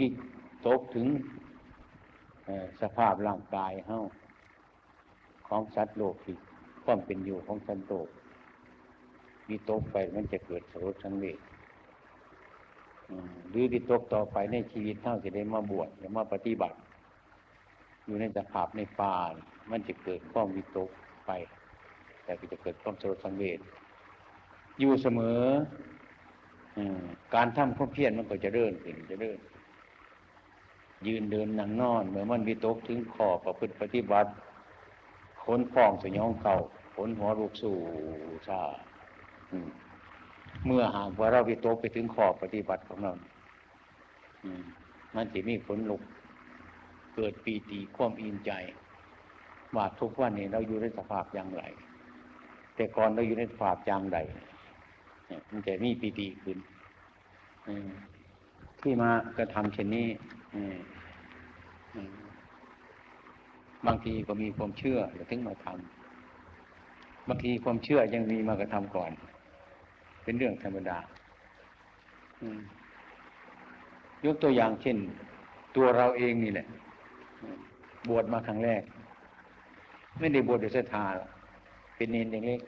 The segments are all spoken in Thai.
ที่ตกถึงสภาพร่างกายเฮาของสัตว์โลกที่ความเป็นอยู่ของสัตว์โลกมีตกไปมันจะเกิดสรุปสังเวชหรือที่ตกต่อไปในชีวิตเท่าจะได้มาบวชหรือมาปฏิบัติ อยู่ในสภาพในป่ามันจะเกิดความวิตกไป แต่ก็จะเกิดความสรุปสังเวชอยู่เสมอการทำความเพียรมันก็จะเริ่มขึ้นจะเริ่ม ยืนเดินนั่งนอน เมื่อมันวิตกถึงขอประพฤติปฏิบัติขนฟองสยองเก่าขนหัวลูกสู่ชาเมื่อหากว่าเราวิตกไปถึงขอบปฏิบัติของเรามันจะมีผลลุก เกิดปีติความอินใจ ว่าทุกวันนี้เราอยู่ในสภาพอย่างไร แต่ก่อนเราอยู่ในสภาพอย่างใดมันจะมีปีติขึ้นที่มากระทำเช่นนี้ บางทีก็มีความเชื่อถึงมาทำบางทีความเชื่อยังมีมากระทำก่อน เป็นเรื่องธรรมดายกตัวอย่างเช่น ตัวเราเองนี่แหละ บวชมาครั้งแรก ไม่ได้บวชโดยศรัทธาเป็นเนรเล็ก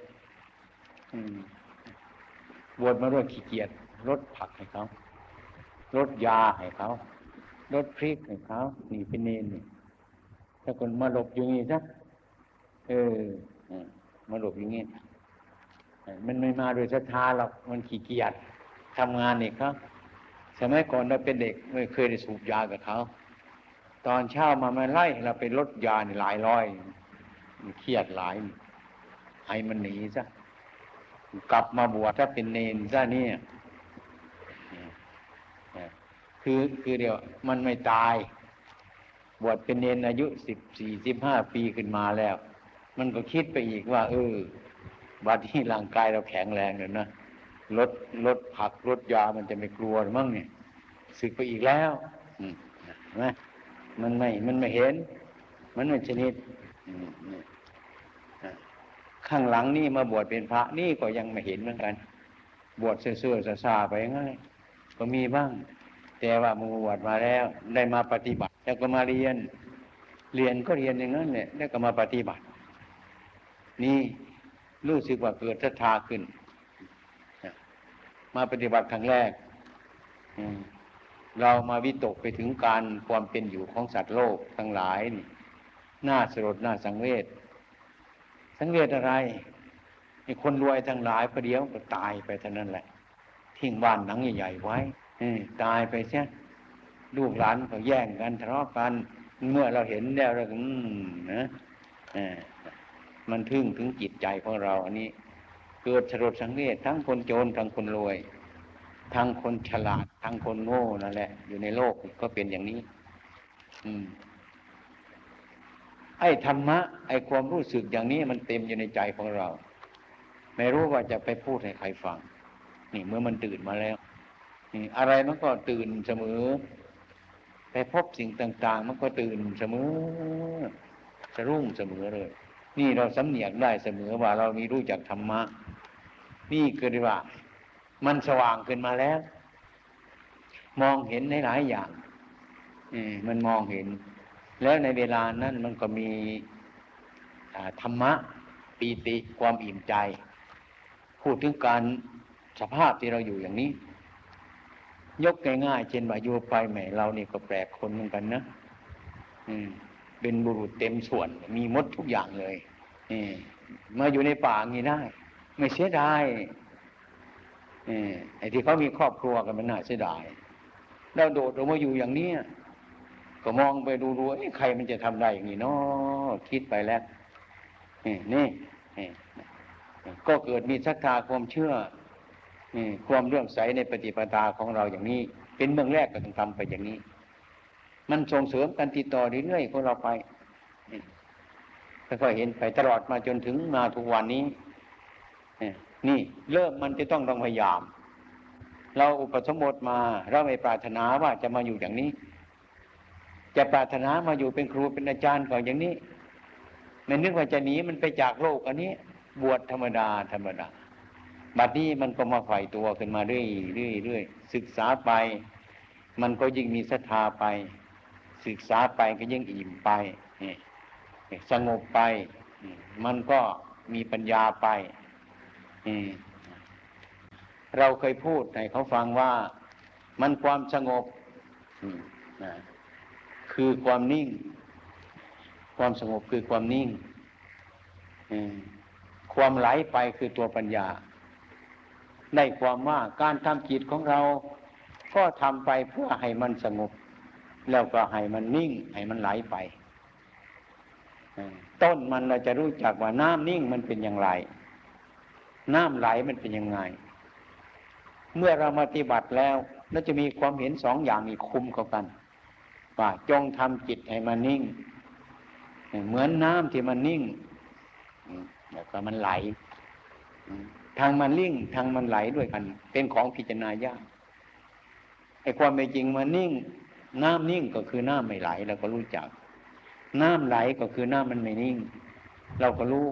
บวชมาด้วยขี้เกียจลดผักให้เขาลดยาให้เขา ลดพริกให้เขานี่เป็นเนนนี่ถ้าคนมาหลบอยู่นี่ซะเออมาหลบอย่างนี้มันไม่มาโดยศรัทธาหรอกมันขี้เกียจทำงานนี่ครับ สมัยก่อนเราเป็นเด็กไม่เคยได้สูบยากับเขาตอนเช้ามามาไล่เราไปลดยานี่หลายร้อยเครียดหลายให้มันหนีซะกลับมาบวชถ้าเป็นเนนซะเนี่ย คือคือเดียว มันไม่ตาย บวชเป็นเนนอายุสิบสี่สิบห้าปีขึ้นมาแล้ว มันก็คิดไปอีกว่า เออบัดนี้ร่างกายเราแข็งแรงเลยนะลดลดผักลดยามันจะไม่กลัวมั้งเนี่ยสึกไปอีกแล้วนะมันไม่ มันไม่เห็น มันไม่ชนิดข้างหลังนี่มาบวชเป็นพระนี่ก็ยังไม่เห็นเหมือนกัน บวชเสื่อๆซาๆไปง่ายก็มีบ้าง แต่ว่ามูบวชมาแล้ว ได้มาปฏิบัติ แล้วก็มาเรียน เรียนก็เรียนอย่างนั้นเนี่ยแล้วก็มาปฏิบัติ นี่รู้สึกว่าเกิดศรัทธาขึ้น มาปฏิบัติครั้งแรกเรามาวิตกไปถึงการความเป็นอยู่ของสัตว์โลกทั้งหลายนี่น่าสลดน่าสังเวชสังเวชอะไรคนรวยทั้งหลายพอเดียวก็ตายไปเท่านั้นแหละ ทิ้งบ้านหนังใหญ่ๆไว้ ตายไปเสียลูกหลานก็แย่งกันทะเลาะกัน เมื่อเราเห็นแล้วเราก็นะมันทึ่งถึงจิตใจของเรา อันนี้ เกิดสลดสังเวชทั้งคนโจรทั้งคนรวย ทั้งคนฉลาด ทั้งคนโง่นั่นแหละ อยู่ในโลกก็เป็นอย่างนี้ อืม ไอ้ธรรมะ ไอ้ความรู้สึกอย่างนี้มันเต็มอยู่ในใจของเรา ไม่รู้ว่าจะไปพูดให้ใครฟัง นี่เมื่อมันตื่นมาแล้ว อะไรมันก็ตื่นเสมอ ไปพบสิ่งต่าง ๆ มันก็ตื่นเสมอจะรุ่งเสมอเลย นี่เราสำเนียกได้เสมอว่าเรามีรู้จักธรรมะ นี่คือว่า มันสว่างขึ้นมาแล้ว มองเห็นในหลายอย่างมันมองเห็น แล้วในเวลานั้นมันก็มีธรรมะปีติความอิ่มใจ พูดถึงการสภาพที่เราอยู่อย่างนี้ ยกง่ายๆเช่นว่าอยู่ไปแหม่เรานี่ก็แปลกคนเหมือนกันนะอืมเป็นบุรุษเต็มส่วน มีมดทุกอย่างเลยนี่มาอยู่ในป่างี้ได้ ไม่เสียดายไอ้ที่เขามีครอบครัวกันมันน่าเสียดายเราโดดลงมาอยู่อย่างนี้ก็มองไปดูดูไอ้ใครมันจะทำได้อย่างนี้เนาะคิดไปแล้วนี่นี่ก็เกิดมีศรัทธาความเชื่อ ความเรื่องใสในปฏิปทาของเราอย่างนี้ เป็นเมืองแรกก็ต้องทำไปอย่างนี้ มันส่งเสริมกันติดต่อเรื่อยๆของเราไปค่อยๆเห็นไปตลอดมาจนถึงมาทุกวันนี้นี่เริ่มมันจะต้องต้องพยายาม เราอุปสมบทมาเราไม่ปรารถนาว่าจะมาอยู่อย่างนี้ จะปรารถนามาอยู่เป็นครูเป็นอาจารย์ก่อนอย่างนี้ไม่นึกว่าจะหนีมันไปจากโลกอันนี้ บวชธรรมดาธรรมดา บัดนี้มันก็มาไฟตัวขึ้นมาเรื่อยเรื่อยเรื่อยศึกษาไป มันก็ยิ่งมีศรัทธาไป ศึกษาไปก็ยิ่งอิ่มไปสงบไป มันก็มีปัญญาไปเราเคยพูดให้เขาฟังว่ามันความสงบคือความนิ่ง ความสงบคือความนิ่ง ความไหลไปคือตัวปัญญา ได้ความว่าการทำจิตของเรา ก็ทำไปเพื่อให้มันสงบ แล้วก็ให้มันนิ่ง ให้มันไหลไป ต้นมันเราจะรู้จักว่าน้ำนิ่งมันเป็นอย่างไร น้ำไหลมันเป็นยังไง เมื่อเราปฏิบัติแล้วเราจะมีความเห็นสองอย่างนี้คุมเข้ากันว่าจงทำจิตให้มันนิ่ง เหมือนน้ำที่มันนิ่ง แล้วก็มันไหล ทางมันลิ่งทางมันไหลด้วยกัน เป็นของพิจารณายากไอ้ความเป็นจริงมันนิ่ง น้ำนิ่งก็คือน้ำไม่ไหลเราก็รู้จัก น้ำไหลก็คือน้ำมันไม่นิ่ง เราก็รู้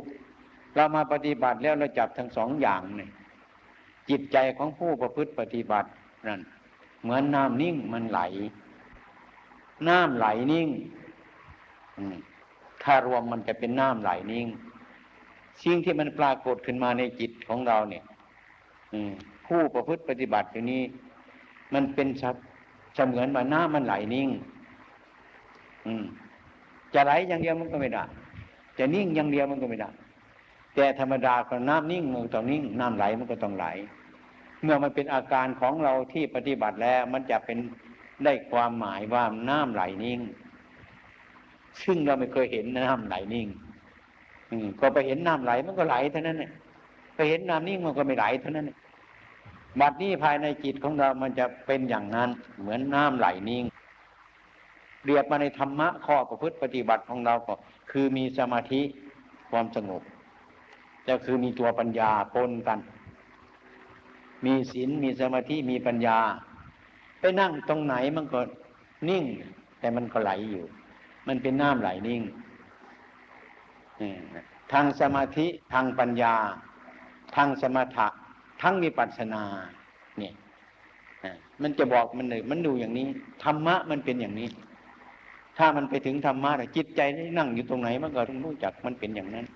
เรามาปฏิบัติแล้วเราจับทั้งสองอย่างเนี่ยจิตใจของผู้ประพฤติปฏิบัตินั่นเหมือนน้ำนิ่งมันไหล น้ำไหลนิ่งถ้ารวมมันจะเป็นน้ำไหลนิ่ง สิ่งที่มันปรากฏขึ้นมาในจิตของเราเนี่ยผู้ประพฤติปฏิบัติอยู่นี้ มันเป็นชัดเสมือนว่าน้ำมันไหลนิ่งจะไหลอย่างเดียวมันก็ไม่ได้จะนิ่งอย่างเดียวมันก็ไม่ได้แต่ธรรมดาก็น้ำนิ่งมันต้องนิ่งน้ำไหลมันก็ต้องไหล เมื่อมันเป็นอาการของเราที่ปฏิบัติแล้ว มันจะเป็นได้ความหมายว่าน้ำไหลนิ่ง ซึ่งเราไม่เคยเห็นน้ำไหลนิ่ง ก็ไปเห็นน้ำไหลมันก็ไหลเท่านั้นเนี่ยไปเห็นน้ำนิ่งมันก็ไม่ไหลเท่านั้นเนี่ยบัดนี้ภายในจิตของเรามันจะเป็นอย่างนั้น เหมือนน้ำไหลนิ่งเรียบมาในธรรมะข้อประพฤติปฏิบัติของเราก็ คือมีสมาธิความสงบจะคือมีตัวปัญญาปนกัน มีศีลมีสมาธิมีปัญญา ไปนั่งตรงไหนมันก็นิ่ง แต่มันก็ไหลอยู่ มันเป็นน้ำไหลนิ่ง ทางสมาธิทางปัญญา ทางสมถะทั้งมีปัสนาเนี่ยมันจะบอกมันเลยมันดูอย่างนี้ธรรมะมันเป็นอย่างนี้ ถ้ามันไปถึงธรรมะจิตใจนั่งอยู่ตรงไหนมันก็ต้องรู้จักมันเป็นอย่างนั้น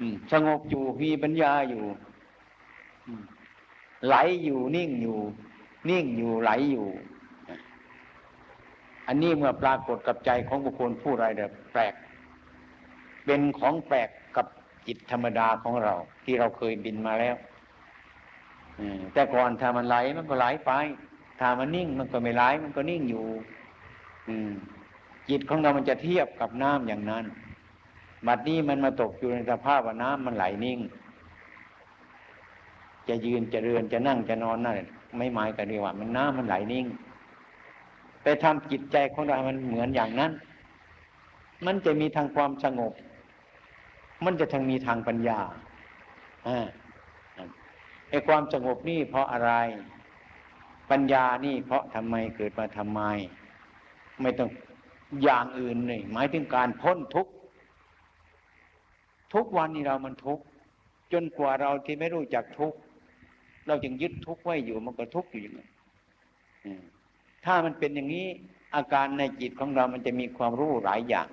อืสงบอยู่มีปัญญาอยู่ไหลอยู่นิ่งอยู่ นิ่งอยู่ไหลอยู่ อันนี้เมื่อปรากฏกับใจของบุคคลผู้ใดเดแปลก เป็นของแปลกกับจิตธรรมดาของเรา ที่เราเคยบินมาแล้วแต่ก่อนถ้ามันไหลมันก็ไหลไปถ้ามันนิ่งมันก็ไม่ไหลมันก็นิ่งอยู่จิตของเรามันจะเทียบกับน้ำอย่างนั้นบัดนี้มันมาตกอยู่ในสภาพว่าน้ำมันไหลนิ่ง จะยืนจะเรือนจะนั่งจะนอนนั่นไม่หมายกันดีว่า มันน้ำมันไหลนิ่ง ไปทำจิตใจของเรามันเหมือนอย่างนั้น มันจะมีทางความสงบ มันจะทั้งมีทางปัญญาไอ้ความสงบนี่เพราะอะไร ปัญญานี่เพราะทำไมเกิดมาทำไม ไม่ต้องอย่างอื่นเลยหมายถึงการพ้นทุกทุกวันนี้เรามันทุกจนกว่าเราที่ไม่รู้จักทุกเราจึงยึดทุกไว้อยู่มันก็ทุกอยู่อย่างนี้ถ้ามันเป็นอย่างนี้อาการในจิตของเรามันจะมีความรู้หลายอย่าง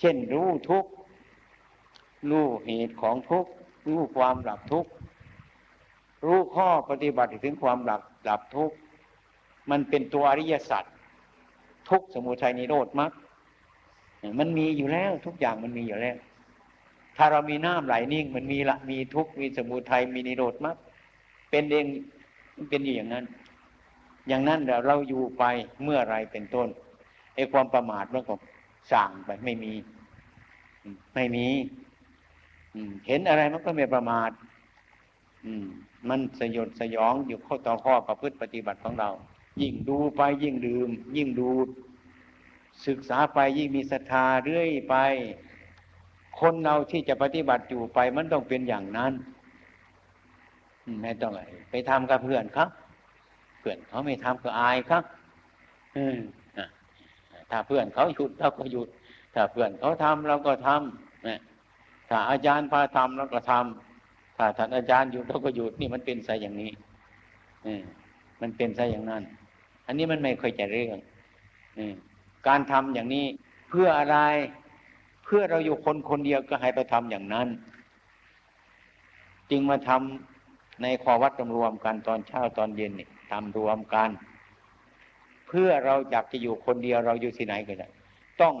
เช่นรู้ทุก รู้เหตุของทุกข์รู้ความหลับทุกข์รู้ข้อปฏิบัติถึงความหลับหลับทุกข์มันเป็นตัวอริยสัจทุกสมุทัยนิโรธมรรคมันมีอยู่แล้วทุกอย่างมันมีอยู่แล้ว ถ้าเรามีน้ำไหลนิ่ง มันมีละมีทุกมีสมุทัยมีนิโรธมรรคเป็นเองเป็นอยู่อย่างนั้น อย่างนั้นเดี๋ยวเราอยู่ไปเมื่อไรเป็นต้นไอ้ความประมาทมันก็สั่งไปไม่มี ไม่มี เห็นอะไรมันก็ไม่ประมาทมันสยดสยองอยู่ข้อต่อข้อประพฤติปฏิบัติของเรา ยิ่งดูไปยิ่งดื่ม ยิ่งดู ศึกษาไปยิ่งมีศรัทธาเรื่อยไป คนเราที่จะปฏิบัติอยู่ไปมันต้องเป็นอย่างนั้นไม่ต้องอะไรไปทำกับเพื่อนครับ เพื่อนเขาไม่ทำก็อายครับถ้าเพื่อนเขาหยุดเราก็หยุด ถ้าเพื่อนเขาทำเราก็ทำ ถ้าอาจารย์พาทำแล้วก็ทำถ้าท่านอาจารย์หยุดเราก็หยุดนี่มันเป็นไซอย่างนี้มันเป็นไซอย่างนั้น อันนี้มันไม่ค่อยจะเรื่องการทำอย่างนี้เพื่ออะไรเพื่อเราอยู่คนคนเดียวก็ให้เราทำอย่างนั้น จึงมาทำในขอวัดรวมกันตอนเช้าตอนเย็นนี่ทำรวมกัน เพื่อเราอยากจะอยู่คนเดียวเราอยู่ที่ไหนก็ได้ต้อง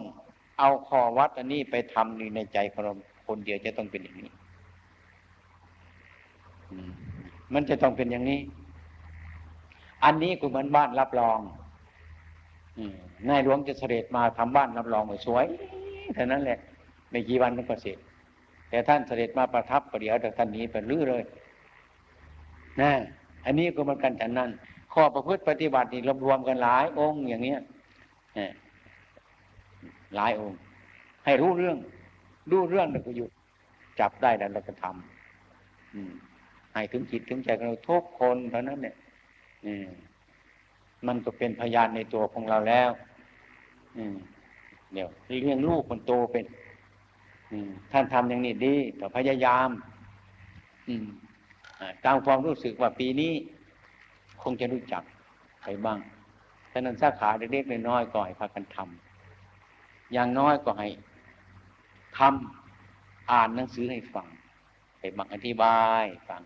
เอาขอวัดอันนี้ไปทำในใจของเรา คนเดียวจะต้องเป็นอย่างนี้มันจะต้องเป็นอย่างนี้ อันนี้ก็เหมือนบ้านรับรองนายหลวงจะเสด็จมาทำบ้านรับรองสวยเท่านั้นแหละไม่กี่วันมันก็เสร็จ แต่ท่านเสด็จมาประทับประเดี๋ยวแต่ท่านนี้ไปลื้อเลยนะอันนี้ก็เหมือนกันฉันนั้น ข้อประพฤติปฏิบัตินี่รวมรวมกันหลายองค์อย่างเนี้ยหลายองค์ ให้รู้เรื่อง รู้เรื่องแล้วก็อยู่จับได้แล้วเราก็ทำให้ถึงจิตถึงใจของเราทุกคนเท่านั้นเนี่ยมันก็เป็นพยานในตัวของเราแล้วเดี๋ยวเลี้ยงลูกคนโตเป็นท่านทำอย่างนี้ดีแต่พยายามอืมตามความรู้สึกว่าปีนี้ คงจะรู้จักไปบ้างฉะนั้นสาขาเล็กๆน้อยๆก็ให้พากันทำอย่างน้อยก็ให้ ทำอ่านหนังสือให้ฟังให้บังอธิบายฟัง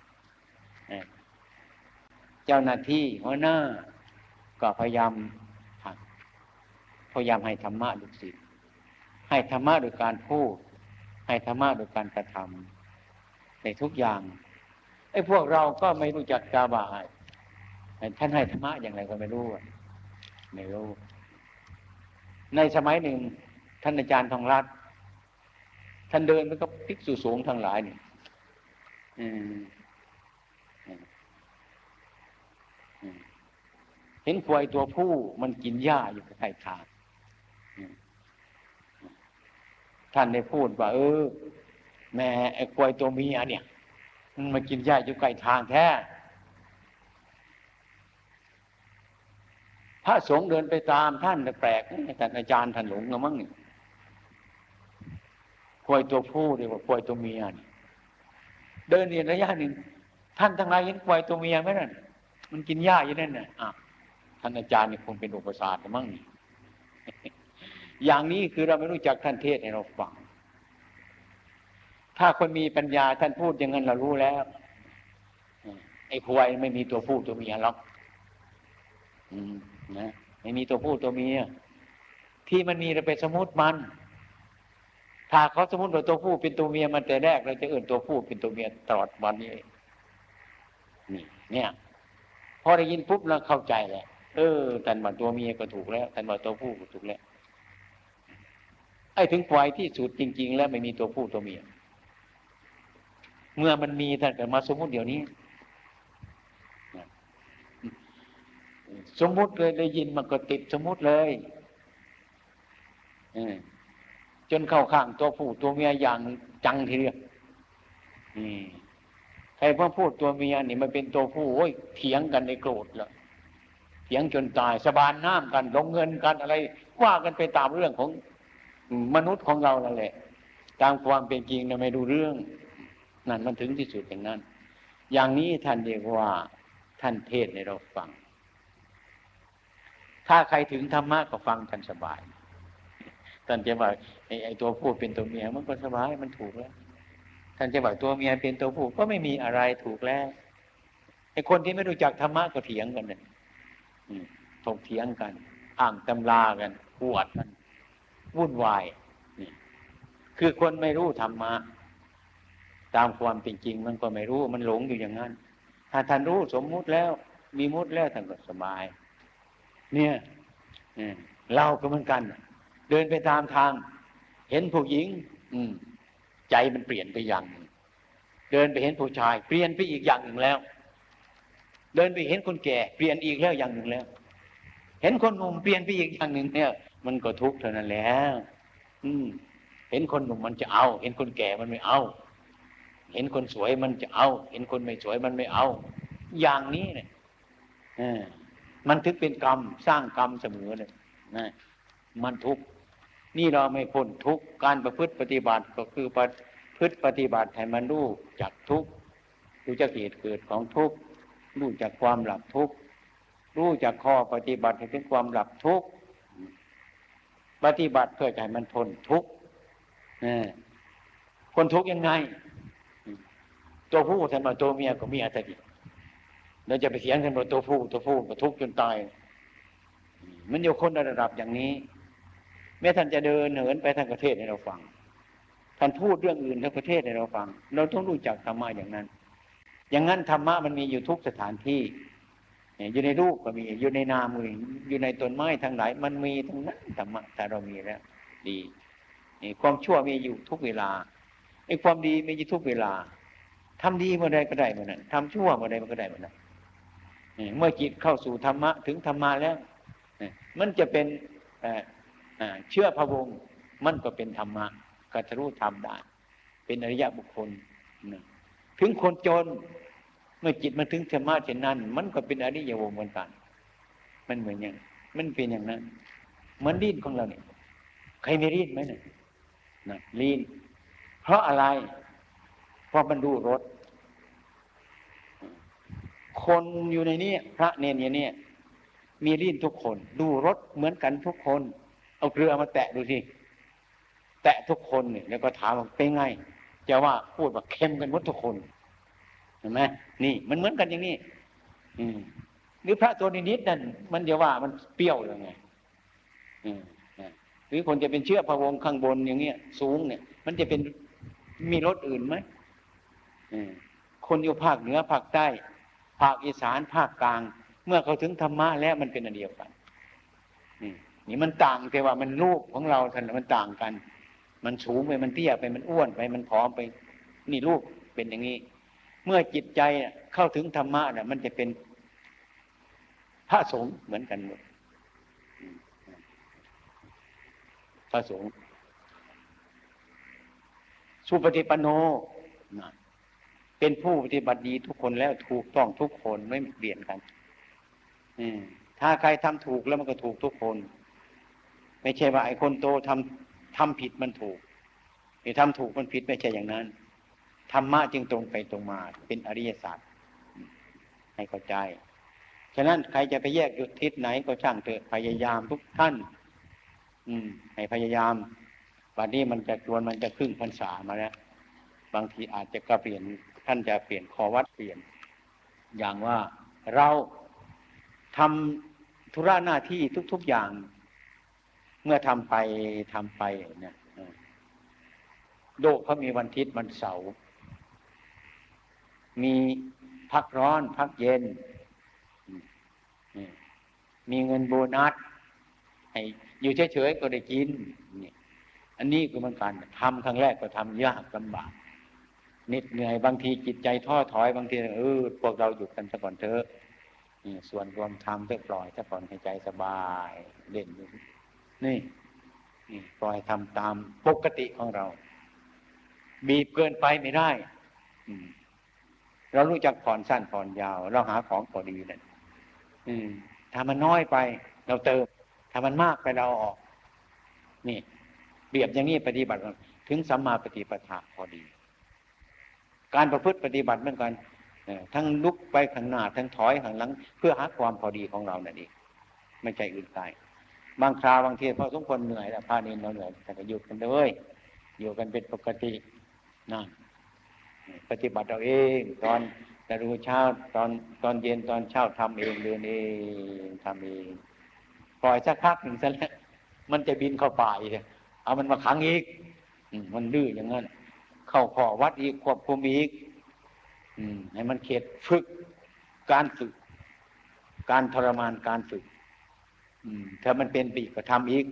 เจ้าหน้าที่หัวหน้า ก็พยายามพยายามให้ธรรมะดุสิตให้ธรรมะโดยการพูด ให้ธรรมะโดยการกระทำในทุกอย่างไอ้พวกเราก็ไม่รู้จักกาบายท่านให้ธรรมะอย่างไรก็ไม่รู้ไม่รู้ ในสมัยหนึ่งท่านอาจารย์ทองรัต ท่านเดินมันก็พิกษุสูงทั้งหลายนี่อืมเห็นควายตัวผู้มันกินหญ้าอยู่ใกล้ทางท่านได้พูดว่า เออ แม่ไอ้ควายตัวเมียเนี่ยมันมากินหญ้าอยู่ใกล้ทางแท้พระสงฆ์เดินไปตามท่านแปลกท่านอาจารย์ท่านหลงกระมั้งนี่ย ควายตัวผู้เรียกว่าควายตัวเมียเดินเรียนระยะหนึ่งท่านทั้งหลายเห็นควายตัวเมียไหมนั่นมันกินหญ้าอยู่นั่นน่ะอะท่านอาจารย์นี่คงเป็นอุปสรรคมั้งนี่อย่างนี้คือเราไม่รู้จักท่านเทศให้เราฟัง ถ้าคนมีปัญญาท่านพูดอย่างนั้นเรารู้แล้วไอ้ควายไม่มีตัวผู้ตัวเมียหรอกนะไม่มีตัวผู้ตัวเมียที่มันมีเราไปสมมติมัน ถ้าเขาสมมติว่าตัวผู้เป็นตัวเมียมันแต่แรกเราจะเอื่นตัวผู้เป็นตัวเมียตลอดวันนี้นี่เนี่ยพอได้ยินปุ๊บเราเข้าใจแล้วเออท่านว่าตัวเมียก็ถูกแล้วท่านว่าตัวผู้ก็ถูกแล้วไอ้ถึงปล่อยที่สุดจริง ๆ แล้วไม่มีตัวผู้ตัวเมีย เมื่อมันมีท่านก็มาสมมุติเดี๋ยวนี้ สมมุติเลยได้ยินมันก็ติดสมมุติเลย จนเข้าข้างตัวผู้ตัวเมียอย่างจังทีเดียวใครพ่อพูดตัวเมียนี่มันเป็นตัวผู้โอ้ยเถียงกันในโกรธแล้วถียงจนตายสบานน้ำกันลงเงินกันอะไร ว่ากันไปตามเรื่องของมนุษย์ของเรานั่นแหละ ตามความเป็นจริงเราไม่ดูเรื่อง นั่นมันถึงที่สุดอย่างนั้น อย่างนี้ท่านเรียกว่าท่านเทศในเราฟัง ถ้าใครถึงธรรมะก็ฟังท่านสบาย ท่านจะว่าไอ้ตัวผู้เป็นตัวเมียมันก็สบายมันถูกแล้ว ท่านจะว่าตัวเมียเป็นตัวผู้ก็ไม่มีอะไรถูกแล้วไอ้คนที่ไม่รู้จักธรรมะก็เถียงกันเนี่ยถกเถียงกัน อ่างตำรากันปวดกันวุ่นวายนี่คือคนไม่รู้ธรรมะตามความเป็นจริงมันก็ไม่รู้มันหลงอยู่อย่างนั้น ถ้าท่านรู้สมมุติแล้ว มีมุติแล้วท่านก็สบาย เนี่ยเราก็เหมือนกัน เดินไปตามทาง เห็นผู้หญิง อืม ใจมันเปลี่ยนไปอย่างหนึ่งเดินไปเห็นผู้ชาย เปลี่ยนไปอีกอย่างหนึ่งแล้ว เดินไปเห็นคนแก่ เปลี่ยนอีกแล้วอย่างหนึ่งแล้ว เห็นคนหนุ่มเปลี่ยนไปอีกอย่างหนึ่งเนี่ย มันก็ทุกข์เท่านั้นแล้ว อืม เห็นคนหนุ่มมันจะเอา เห็นคนแก่มันไม่เอา เห็นคนสวยมันจะเอา เห็นคนไม่สวยมันไม่เอา อย่างนี้เนี่ยมันถึงเป็นกรรมสร้างกรรมเสมอเลยนะมันทุกข์ นี่เราไม่พ้นทุกการประพฤติปฏิบัติก็คือประพฤติปฏิบัติให้มันรู้จักทุกรู้จักเหตุเกิดของทุกรู้จักความหลับทุกรู้จักข้อปฏิบัติให้ถึงความหลับทุกปฏิบัติเพื่อใจมันทนทุกคนทุกยังไง ตัวผู้ทำมาตัวเมียก็มีอัตติเราจะไปเสียงกันว่าตัวผู้ตัวผู้ก็ทุกจนตาย มันอยู่คนระดับอย่างนี้ แม้ท่านจะเดินเหินไปทางประเทศให้เราฟัง ท่านพูดเรื่องอื่นทั้งประเทศให้เราฟัง เราต้องรู้จักธรรมะอย่างนั้น อย่างนั้นธรรมะมันมีอยู่ทุกสถานที่อยู่ในรูปก็มี อยู่ในนามก็มีอยู่ในต้นไม้ทั้งหลาย มันมีทั้งนั้นธรรมะแต่เรามีแล้ว ดีความชั่วมีอยู่ทุกเวลาไอ้ความดีมีอยู่ทุกเวลาทำดีเมื่อใดก็ได้เมื่อนั้นทำชั่วเมื่อใดก็ได้เมื่อนั้นเมื่อจิตเข้าสู่ธรรมะถึงธรรมะแล้วมันจะเป็น เชื่อพระวงศ์มันก็เป็นธรรมะกัตรู้ธรรมได้เป็นอริยะบุคคลถึงคนจน เมื่อจิตมาถึงธรรมะเช่นนั้น มันก็เป็นอริยวงศ์เหมือนกัน มันเหมือนอย่างมันเป็นอย่างนั้นเหมือนดิ้นของเราเนี่ยใครไม่รีดไหมเนี่ยนะลีนเพราะอะไร เพราะมันดูรถคนอยู่ในนี้พระเนนอย่างนี้มีรีนทุกคน ดูรถเหมือนกันทุกคน เอาเกลือมาแตะดูสิแตะทุกคนเนี่ยแล้วก็ถามว่าเป็นไงจะว่าพูดว่าเค็มกันหมดทุกคนเห็นไหมนี่ มันเหมือนกันอย่างนี้ อืมหรือพระตัวนิดนั่นมันจะว่ามันเปรี้ยวยังไงอืมหรือคนจะเป็นเชื้อพระวงข้างบนอย่างเงี้ย สูงเนี่ย มันจะเป็นมีรถอื่นไหมคนอยู่ภาคเหนือภาคใต้ ภาคอีสานภาคกลาง เมื่อเขาถึงธรรมะแล้วมันเป็นอันเดียวกันนี่ มันต่างแต่ว่ามันรูปของเราท่านมันต่างกัน มันสูงไปมันเตี้ยไปมันอ้วนไปมันผอมไปนี่รูปเป็นอย่างนี้ เมื่อจิตใจเข้าถึงธรรมะเนี่ยมันจะเป็นพระสงฆ์เหมือนกันหมดพระสงฆ์สุปฏิปันโนเป็นผู้ปฏิบัติดีทุกคนแล้วถูกต้องทุกคนไม่เปลี่ยนกันถ้าใครทำถูกแล้วมันก็ถูกทุกคน ไม่ใช่ว่าไอ้คนโตทำทำผิดมันถูกไอ้ทำถูกมันผิดไม่ใช่อย่างนั้นธรรมะจึงตรงไปตรงมา เป็นอริยสตร์ให้เข้าใจ ฉะนั้นใครจะไปแยกยุดทิศไหนก็ช่างเถอะพยายามทุกท่าน อืม ให้พยายามวันนี้มันจะจวนมันจะครึ่งพรรษามาแล้วบางทีอาจจะก็เปลี่ยนท่านจะเปลี่ยนคอวัดเปลี่ยน อย่างว่าเราทำธุระหน้าที่ทุก ๆอย่าง เมื่อทำไปทำไปเนี่ยโดกเขามีวันทิศวันเสาร์มีพักร้อน พักเย็น มีเงินโบนัสให้อยู่เฉยๆก็ได้กินนี่อันนี้คือมันการทำครั้งแรกก็ทำยากลำบากนิดเหนื่อยบางทีจิตใจท้อถอย บางทีเออพวกเราหยุดกันสักก่อนเถอะนี่ส่วนรวมทำเพื่อปล่อยสักก่อนให้ใจสบายเด่น นี่นี่ปล่อยทำตามปกติของเรา บีบเกินไปไม่ได้เรารู้จักผ่อนสั้นผ่อนยาว เราหาของพอดีนั่นถ้ามันน้อยไป เราเติม ถ้ามันมากไปเราออก นี่เปรียบอย่างนี้ปฏิบัติถึงสัมมาปฏิปทาพอดี การประพฤติปฏิบัติเหมือนกันทั้งลุกไปข้างหน้าทั้งถอยข้างหลัง เพื่อหาความพอดีของเรานั่นเองไม่ใจอื่นไกล บางคราวบางทีพอสมควรเหนื่อยแล้วพาเนนเราเหนื่อยแต่ก็หยุดกันเลยอยู่กันเป็นปกตินั่นปฏิบัติเราเอง ตอนแต่รู้เช้าตอนตอนเย็นตอนเช้าทำเองเดินเองทำเองปล่อยสักพักหนึ่งซะแล้วมันจะบินเข้าป่าอีกเอามันมาขังอีกมันดื้ออย่างนั้น เข้าขอวัดอีกควบคุมอีกให้มันเข็ดฝึกการฝึก การทรมานการฝึก ถ้ามันเป็นปีกก็ทำอีก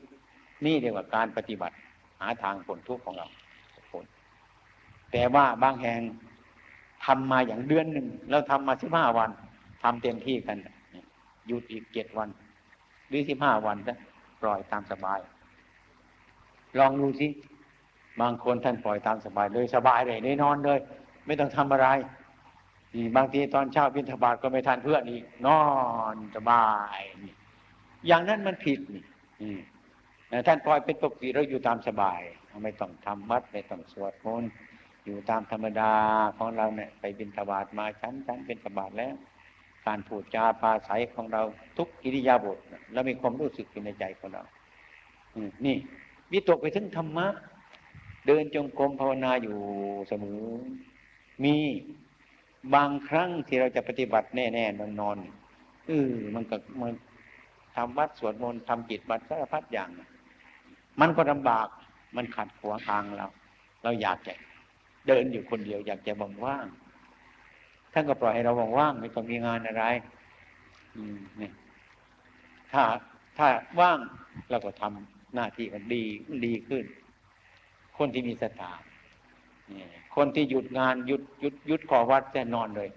นี่เรียกว่าการปฏิบัติ หาทางผลทุกข์ของเราผลแต่ว่าบางแห่งทำมาอย่างเดือนหนึ่งแล้วทำมาสิบห้าวันทำเต็มที่กันหยุดอีกเจ็ดวันหรือสิบห้าวันนะปล่อยตามสบาย ลองดูสิบางคนท่านปล่อยตามสบายเลยสบายเลยได้นอนเลย ไม่ต้องทำอะไรนี่บางทีตอนเช้าบิณฑบาตก็ไม่ทานเพื่อนอีกนอนสบายนี่ อย่างนั้นมันผิดนี่ท่านปล่อยเป็นปกติเราอยู่ตามสบาย ไม่ต้องทำวัดไม่ต้องสวดมนต์อยู่ตามธรรมดาของเราเนี่ยไปบิณฑบาตมาชั้นชั้นเป็นธบาตแล้ว การพูดจาปาศัยของเราทุกกิริยาบทแล้วมีความรู้สึกอยู่ในใจของเรานี่วิตกไปถึงธรรมะ เดินจงกรมภาวนาอยู่เสมอ มีบางครั้งที่เราจะปฏิบัติแน่ๆนอนนอนเออมันก็มัน ทำวัดสวดมนต์ทำจิตบัตรสารพัดอย่าง มันก็ลำบากมันขัดขวางทางเรา เราอยากจะเดินอยู่คนเดียวอยากจะบังว่างท่านก็ปล่อยให้เราว่างๆไม่ต้องมีงานอะไร อืมนี่ถ้าถ้าว่างเราก็ทำหน้าที่มันดีดีขึ้น คนที่มีสถาคนที่หยุดงานหยุดหยุดหยุดขอวัดจะนอนเลย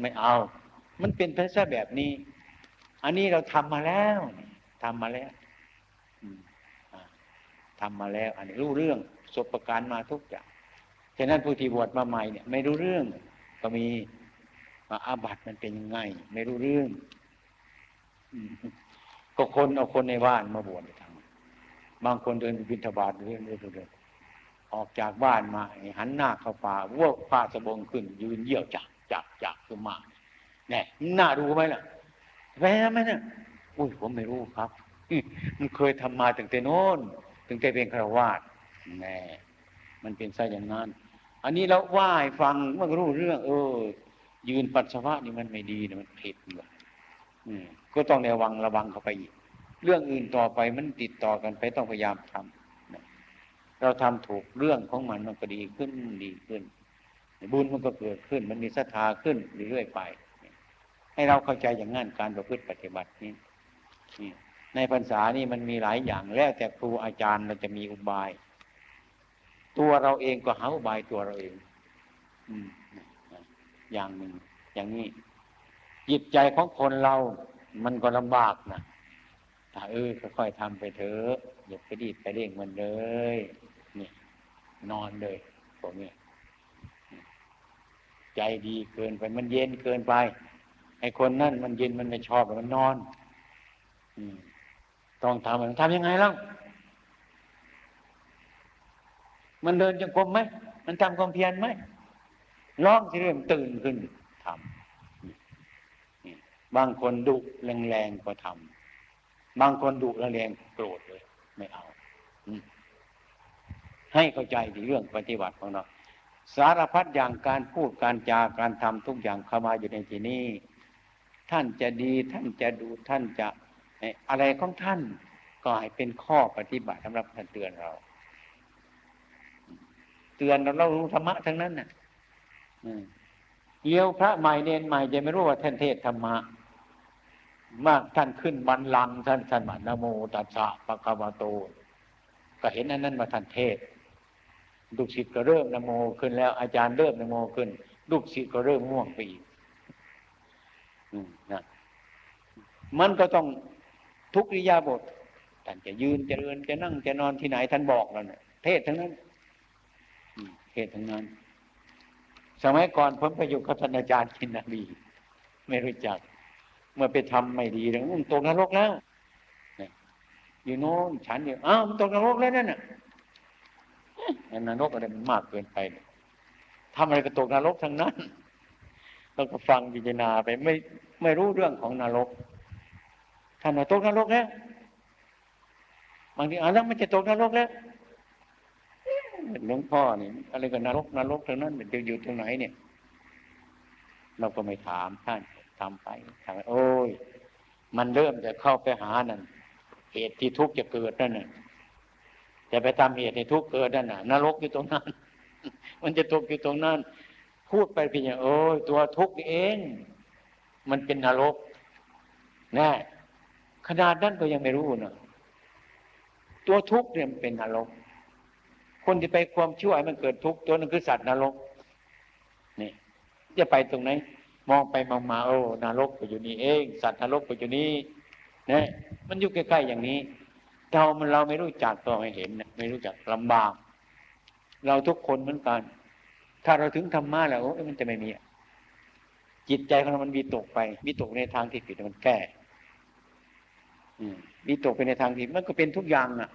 ไม่เอา มันเป็นพระแบบนี้ อันนี้เราทำมาแล้วทำมาแล้วทำมาแล้ว อันนี้รู้เรื่องประสบการณ์มาทุกอย่างฉะนั้นผู้ที่บวชมาใหม่เนี่ย ไม่รู้เรื่อง ก็มีมาอาบัติมันเป็นยังไง ไม่รู้เรื่องก็คนเอาคนในบ้านมาบวชทำบางคนเดินบิณฑบาตเรื่อยๆเรื่อยออกจากบ้านมาหันหน้าเข้าป่าวัวผ้าสบงขึ้น ยืนเยี่ยวจักจักจักขึ้นมาเนี่ยน่าดูไหมล่ะ แพ้ไหมเนี่ยอุ้ยผมไม่รู้ครับมันเคยทำมาตั้งแต่โน้นตั้งแต่เป็นฆราวาสแน่มันเป็นไส้อย่างนั้น อันนี้เราไหว้ฟังมันรู้เรื่อง เออ ยืนปัสสาวะนี่มันไม่ดีนะมันผิดเลยก็ต้องระวังระวังเข้าไปอีก เรื่องอื่นต่อไปมันติดต่อกันไปต้องพยายามทำเราทำถูกเรื่องของมันมันก็ดีขึ้นดีขึ้น บุญมันก็เกิดขึ้น มันมีศรัทธาขึ้นเรื่อยๆไป ให้เราเข้าใจอย่างนั้นการประพฤติปฏิบัตินี้ในพรรษานี่มันมีหลายอย่างแล้วแต่ครูอาจารย์เราจะมีอุบาย ตัวเราเองก็หาอุบายตัวเราเองอย่างหนึ่งอย่างนี้ จิตใจของคนเรา มันก็ลำบากนะถ้าเออค่อยๆทำไปเถอะอย่าไปดีดไปเร่งมันเลยนี่นอนเลยพวกนี้ใจดีเกินไปมันเย็นเกินไป ไอ้คนนั่นมันเย็นมันไม่ชอบมันนอนต้องทำมันทำยังไงล่ะมันเดินจงกรมไหมมันทำความเพียรไหมร้องที่เริ่มตื่นขึ้นทำบางคนดุแรงๆก็ทำบางคนดุแรงๆโกรธเลย ไม่เอาให้เข้าใจในเรื่องปฏิบัติของเราสารพัดอย่างการพูดการจาการทำทุกอย่างเข้ามาอยู่ในที่นี้ ท่านจะดีท่านจะดูท่านจะอะไรของท่านก็ให้เป็นข้อปฏิบัติสำหรับท่านเตือนเรา เตือนเราเรารู้ธรรมะทั้งนั้นน่ะเยี่ยวพระใหม่เนนใหม่จะไม่รู้ว่าท่านเทศธรรมะมากท่านขึ้นบันลังท่านท่านมานโมตัสสะปะคะวะโต ก็เห็นอันนั้นมาท่านเทศลูกศิษย์ก็เริ่มนโมขึ้นแล้วอาจารย์เริ่มนโมขึ้นลูกศิษย์ก็เริ่มง่วงไปอีก นะมันก็ต้องทุกริยาบทท่านจะยืนจะเดินจะนั่งจะนอนที่ไหนท่านบอกเราเนี่ยเทศทั้งนั้นเทศทั้งนั้น สมัยก่อนผมไปอยู่กับท่านอาจารย์กินนาบีไม่รู้จัก เมื่อไปทำไม่ดีแล้วตกนรกแล้วอยู่โน้นฉันอยู่อ้าวมันตกนรกแล้วนั่นน่ะนรกอะไรมันมากเกินไปทำอะไรก็ตกนรกทั้งนั้น เราก็ฟังพิจารณาไปไม่ไม่รู้เรื่องของนรกท่านว่าตกนรกแล้วบางทีอ่านแล้วมันจะตกนรกแล้วหลวงพ่อนี่อะไรก็นรกนรกทั้งนั้นมันจะอยู่ตรงไหนเนี่ย เราก็ไม่ถามท่านทำไปทำไปโอ้ย มันเริ่มจะเข้าไปหานั่นเหตุที่ทุกข์จะเกิดนั่นน่ะจะไปทำเหตุให้ทุกข์เกิดนั่นน่ะนรกอยู่ตรงนั้น มันจะตกอยู่ตรงนั้น พูดไปเพียงโอ้ยตัวทุกข์เอง มันเป็นนรกน่ขนาดนั้นก็ยังไม่รู้นะตัวทุกข์เนี่ยมันเป็นนรก คนที่ไปความชั่วมันเกิดทุกข์ตัวนั้นคือสัตว์นรกนี่จะไปตรงไหนมองไปมองมาโอ้นรกก็อยู่นี่เอง สัตว์นรกก็อยู่นี่นะมันอยู่ใกล้ๆอย่างนี้ เรามันเราไม่รู้จักก็ไม่เห็นไม่รู้จักลำบาก เราทุกคนเหมือนกัน ถ้าเราถึงธรรมะแล้วมันจะไม่มีจิตใจของเรามันวิตกไปวิตกในทางที่ผิดมันแก้วิตกไปในทางผิดมันก็เป็นทุกอย่างอะ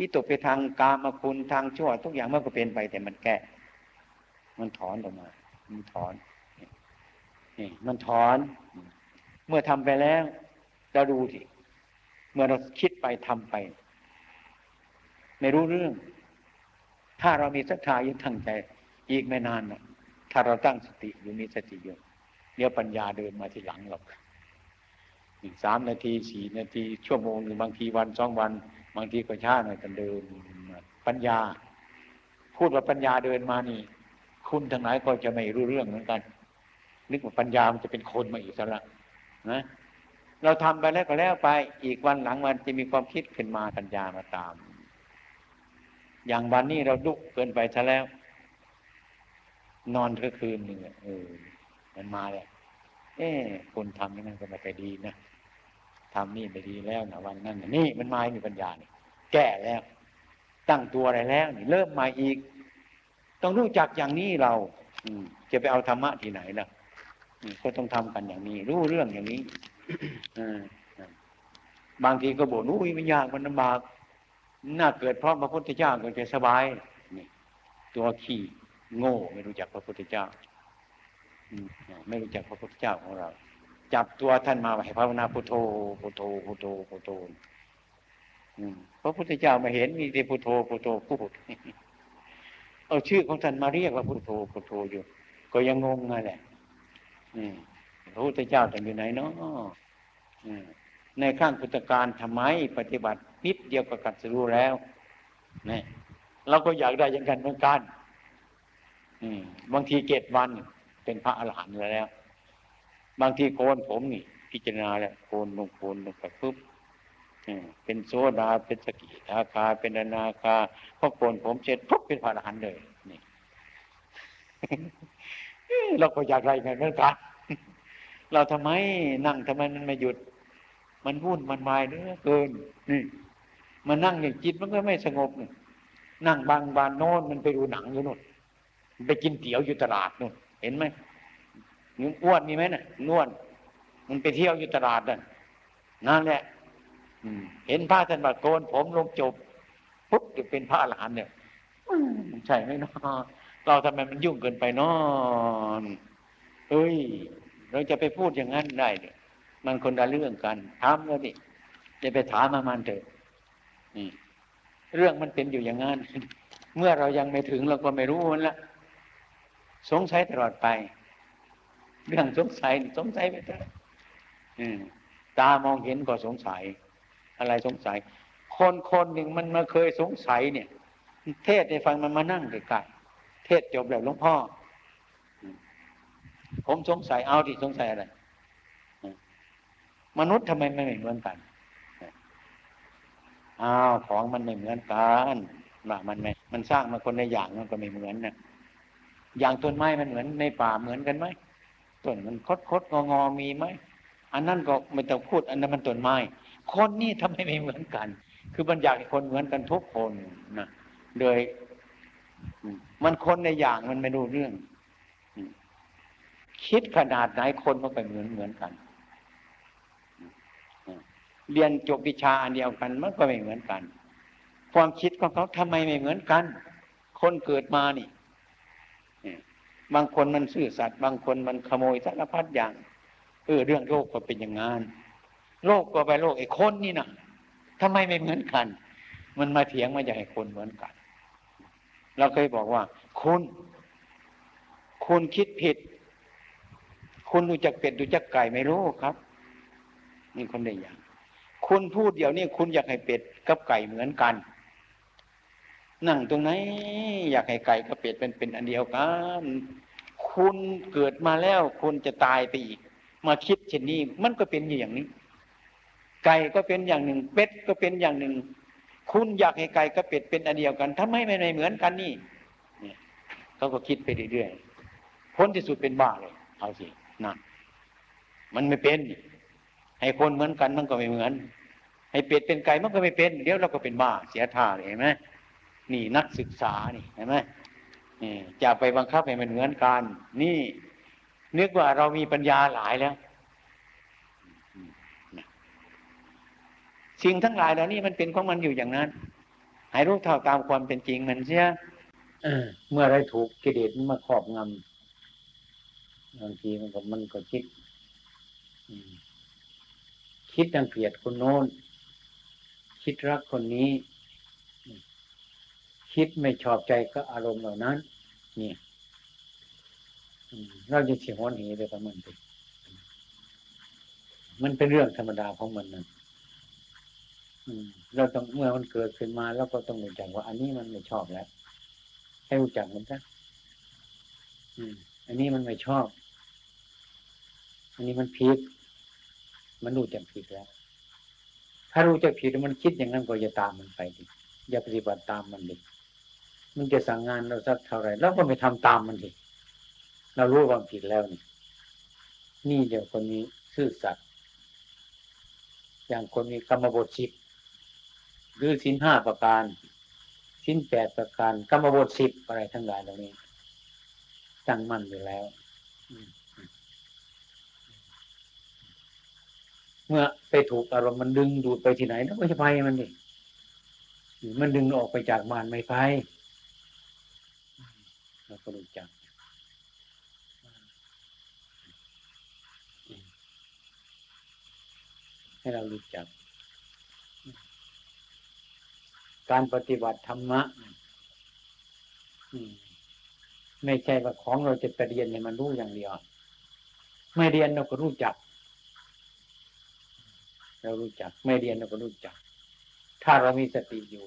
วิตกไปทางกามคุณทางชั่ว ทุกอย่างมันก็เป็นไป แต่มันแก้ มันถอนออกมา มันถอนนี่มันถอน เมื่อทำไปแล้วเราดูสิเมื่อเราคิดไปทำไป ไม่รู้เรื่อง ถ้าเรามีศรัทธายึดทั้งใจ อีกไม่นานนะถ้าเราตั้งสติอยู่มีสติอยู่เดี๋ยวปัญญาเดินมาที่หลังเราอีกสามนาทีสี่นาทีชั่วโมงหรือบางทีวันสองวัน บางทีก็ช้าหน่อยกันเดินปัญญา พูดว่าปัญญาเดินมานี่ คุณทั้งหลายก็จะไม่รู้เรื่องเหมือนกัน นึกว่าปัญญามันจะเป็นคนมาอีกแล้วนะเราทำไปแล้วก็แล้วไป อีกวันหลังมันจะมีความคิดขึ้นมาปัญญามาตาม อย่างวันนี้เราดุเกินไปซะแล้ว นอนก็คืนหนึ่งเออ มันมาเลยเอ๊คนทำนี่มันก็ไม่ค่อยดีนะทำนี่ไม่ดีแล้วนะวันนั้นนี่มันมามีปัญญานี่แก้แล้ว ตั้งตัวอะไรแล้วนี่เริ่มมาอีก ต้องรู้จักอย่างนี้เรา อืมจะไปเอาธรรมะที่ไหนล่ะก็ต้องทำกันอย่างนี้ รู้เรื่องอย่างนี้บางทีก็บ่นอุ้ยมันยากมันลำบากน่าเกิดเพราะพระพุทธเจ้าก็จะสบายนี่ตัวขี้ โง่ไม่รู้จักพระพุทธเจ้าไม่รู้จักพระพุทธเจ้าของเรา จับตัวท่านมาให้ภาวนาพุทโธพุทโธพุทโธพุทโธพระพุทธเจ้ามาเห็นมีแต่พุทโธพุทโธพูดเอาชื่อของท่านมาเรียกว่าพุทโธพุทโธอยู่ ก็ยังงงไงแหละพระพุทธเจ้าท่านอยู่ไหนเนาะในข้างพุทธการทำไมปฏิบัตินิดเดียวก็กัดสรู้แล้วนี่เราก็อยากได้อย่างกันเหมือนกัน บางทีเกตวันเป็นพระอรหันต์แล้ว บางทีโกนผมนี่ พิจารณาแล้วโกนลงโกนลงไปปุ๊บเป็นโซดาเป็นสกิทาคา เป็นอนาคาพอโกนผมเสร็จปุ๊บเป็นพระอรหันต์เลยนี่เราก็อยากไรไงเหมือนกันเราทำไมนั่งทำไมมันไม่หยุด มันวุ่นมันวายเหลือเกินนี่มันนั่งอย่างจิตมันก็ไม่สงบนี่นั่งบางบานโน้นมันไปดูหนังอยู่นู่น ไปกินเตี๋ยวอยู่ตลาดนู่นเห็นไหมนุ่อ้วนมีไหมน่ะนวลมันไปเที่ยวอยู่ตลาดนั่นนั่นแหละเห็นพระท่านบาโกนผมลงจบปุ๊บจะเป็นพระอรหันเนี่ยใช่ไหมเนาะเราทำไมมันยุ่งเกินไปเนาะเฮ้ย เราจะไปพูดอย่างนั้นได้เนี่ยมันคนละเรื่องกันถามแล้วดิจะไปถามมามันเถอะนี่เรื่องมันเป็นอยู่อย่างนั้น เมื่อเรายังไม่ถึงเราก็ไม่รู้มันละ สงสัยตลอดไป เรื่องสงสัยสงสัยไปเถอะตามองเห็นก็สงสัย อะไรสงสัย คนคนหนึ่งมันมาเคยสงสัยเนี่ย เทศในฟังมันมานั่งใกล้ๆเทศจบแล้วหลวงพ่อ ผมสงสัยเอาที่สงสัยอะไรมนุษย์ทำไมไม่เหมือนกันอ้าวของมันไม่เหมือนกันว่ามันไม่ มันสร้างมาคนในอย่างมันก็ไม่เหมือนนะ อย่างต้นไม้มันเหมือนในป่าเหมือนกันไหมต้นมันคดคดงองอมีไหมอันนั้นก็ไม่ต้องพูดอันนั้นมันต้นไม้ คนนี่ทำไมไม่เหมือนกัน คือมันอยากให้คนเหมือนกันทุกคนนะโดยมันคนในอย่างมันไม่รู้เรื่อง คิดขนาดไหนคนมันก็เหมือนเหมือนกัน เรียนจบวิชาอันเดียวกันมันก็ไม่เหมือนกัน ความคิดของเขาทำไมไม่เหมือนกัน คนเกิดมานี่ บางคนมันซื่อสัตย์บางคนมันขโมยสารพัดอย่างเออเรื่องโลกก็เป็นอย่างงานโลกก็ไปโลกไอ้คนนี่นะทำไมไม่เหมือนกัน มันมาเถียงมาอยากให้คนเหมือนกัน เราเคยบอกว่า คุณ คุณคิดผิด คุณรู้จักเป็ดรู้จักไก่ไม่รู้ครับนี่คนได้อย่าง คุณพูดเดี๋ยวนี้คุณอยากให้เป็ดกับไก่เหมือนกัน นั่งตรงไหน อยากให้ไก่กับเป็ดเป็นเป็นอันเดียวกัน คุณเกิดมาแล้วคุณจะตายไปอีก มาคิดเช่นนี้ มันก็เป็นอย่างนี้ ไก่ก็เป็นอย่างหนึ่ง เป็ดก็เป็นอย่างหนึ่ง คุณอยากให้ไก่กับเป็ดเป็นอันเดียวกันทำไมไม่เหมือนกันนี่เนี่ยเขาก็คิดไปเรื่อยๆพ้นที่สุดเป็นบ้าเลย เอาสินั่นมันไม่เป็น ให้คนเหมือนกันมันก็ไม่เหมือน ให้เป็ดเป็นไก่มันก็ไม่เป็น เดี๋ยวเราก็เป็นบ้าเสียท่าเลยเห็นไหม นี่นักศึกษานี่เห็นไหมนี่จะไปบังคับให้มันเหมือนกัน นี่นึกว่าเรามีปัญญาหลายแล้ว สิ่งทั้งหลายเหล่านี้มันเป็นของมันอยู่อย่างนั้นให้รู้เท่าตามความเป็นจริงมันเสียเมื่อไรถูกกิเลสมาครอบงำบางทีมันก็มันก็คิดคิดดังเกลียดคนโน้น คิดรักคนนี้ คิดไม่ชอบใจก็อารมณ์เหล่านั้น นี่เราจะเสียหัวหนีไปกับมันไปมันเป็นเรื่องธรรมดาของมันนั่นเราต้องเมื่อมันเกิดขึ้นมาเราก็ต้องรู้จักว่า อันนี้มันไม่ชอบแล้ว ให้รู้จักมันซะอันนี้มันไม่ชอบ อันนี้มันผิด มันรู้จักผิดแล้ว ถ้ารู้จักผิดมันคิดอย่างนั้นก็อย่าตามมันไปดิอย่าปฏิบัติตามมันดิ มันจะสั่งงานเราสักเท่าไหร่เราก็ไม่ทำตามมันดิเรารู้ความผิดแล้วนี่นี่เดี๋ยวคนนี้ซื่อสัตย์อย่างคนมีกรรมบทสิบหรือสินห้าประการสินแปดประการกรรมบทสิบอะไรทั้งหลายเหล่านี้ตั้งมั่นอยู่แล้วเมื่อไปถูกอารมณ์มันดึงดูดไปที่ไหนแล้วก็จะไปมันดิมันดึงออกไปจากบ้านไม่ไป เราก็รู้จักให้เรารู้จัก การปฏิบัติธรรมะไม่ใช่ว่าของเราจะไปเรียนเนี่ยมันรู้อย่างเดียว ไม่เรียนเราก็รู้จัก เรารู้จัก ไม่เรียนเราก็รู้จัก ถ้าเรามีสติอยู่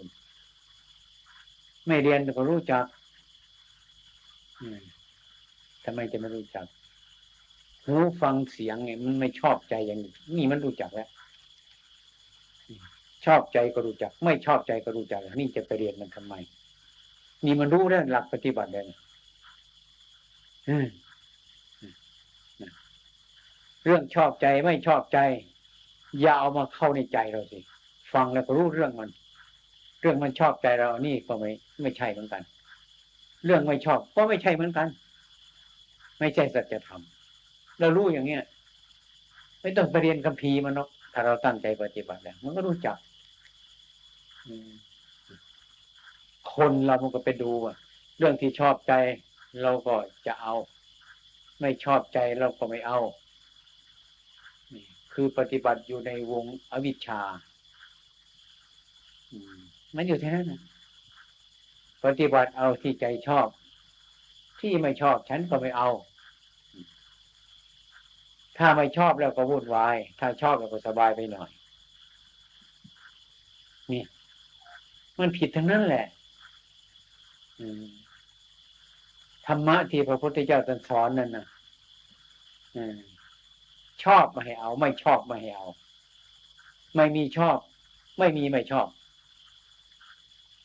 ไม่เรียนเราก็รู้จัก ทำไมจะไม่รู้จักหูฟังเสียงเนี่ยมันไม่ชอบใจอย่างนี้นี่มันรู้จักแล้วชอบใจก็รู้จัก ไม่ชอบใจก็รู้จัก นี่จะไปเรียนมันทำไม นี่มันรู้แล้วหลักปฏิบัติเลยเรื่องชอบใจไม่ชอบใจ อย่าเอามาเข้าในใจเราสิ ฟังแล้วก็รู้เรื่องมัน เรื่องมันชอบใจเรานี่ก็ไม่ไม่ใช่เหมือนกัน เรื่องไม่ชอบก็ไม่ใช่เหมือนกัน ไม่ใช่สัจธรรมเรารู้อย่างเนี้ย ไม่ต้องไปเรียนคัมภีร์มันหรอกถ้าเราตั้งใจปฏิบัติแล้วมันก็รู้จักคนเรามันก็ไปดูว่าเรื่องที่ชอบใจ เราก็จะเอา ไม่ชอบใจเราก็ไม่เอาคือปฏิบัติอยู่ในวงอวิชชา มันอยู่แค่นั้นนะ ปฏิบัติเอาที่ใจชอบ ที่ไม่ชอบฉันก็ไม่เอา ถ้าไม่ชอบแล้วก็วุ่นวาย ถ้าชอบแล้วก็สบายไปหน่อย นี่ มันผิดทั้งนั้นแหละธรรมะที่พระพุทธเจ้าตรัสสอนนั่นนะชอบม่ให้เอา ไม่ชอบม่ให้เอา ไม่มีชอบ ไม่มีไม่ชอบ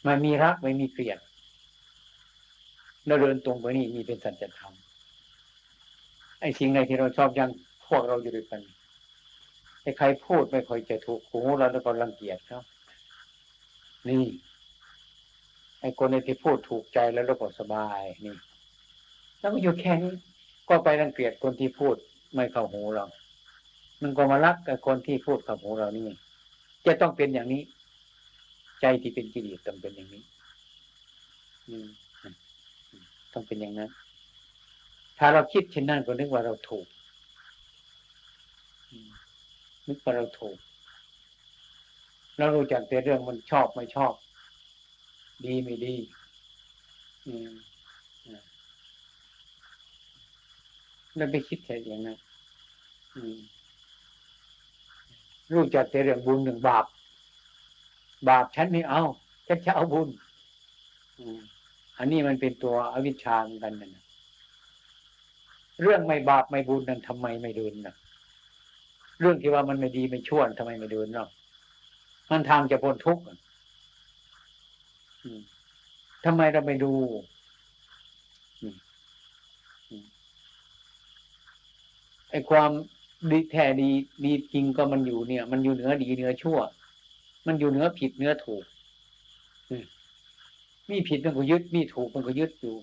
ไม่มีรักไม่มีเกลียดเราเดินตรงไปนี่มีเป็นสัจธรรมไอ้สิ่งใดที่เราชอบยังพวกเราอยู่ด้วยกันไอ้ใครพูดไม่ค่อยจะถูกหูเราแล้วก็รังเกียจเขานี่ไอ้คนที่พูดถูกใจแล้วเราก็สบายนี่แล้วก็อยู่แค่นี้ก็ไปรังเกียจคนที่พูดไม่เข้าหูเรา มันก็มารักกับคนที่พูดเข้าหูเรานี่ จะต้องเป็นอย่างนี้ ใจที่เป็นกิเลสต้องเป็นอย่างนี้ต้องเป็นอย่างนั้น ถ้าเราคิดเช่นนั้นก็นึกว่าเราถูกนึกว่าเราถูกเรารู้จักแต่เรื่องมันชอบไม่ชอบ ดีไม่ดีเราไปคิดแค่อย่างนั้นรู้จักแต่เรื่องบุญหนึ่งบาป บาปฉันไม่เอาฉันจะเอาบุญอันนี้มันเป็นตัวอวิชชาเหมือนกันนะเรื่องไม่บาปไม่บุญนั้นทำไมไม่เดินนะเรื่องที่ว่ามันไม่ดีไม่ชั่วทำไมไม่เดินเนาะมันทางจะพ้นทุกข์ทำไมเราไม่ดูไอ้ความดีแท้ดีดีจริงก็มันอยู่เนี่ย มันอยู่เหนือดีเหนือชั่ว มันอยู่เนื้อผิดเนื้อถูกมีผิดมันก็ยึด มีถูกมันก็ยึดอยู่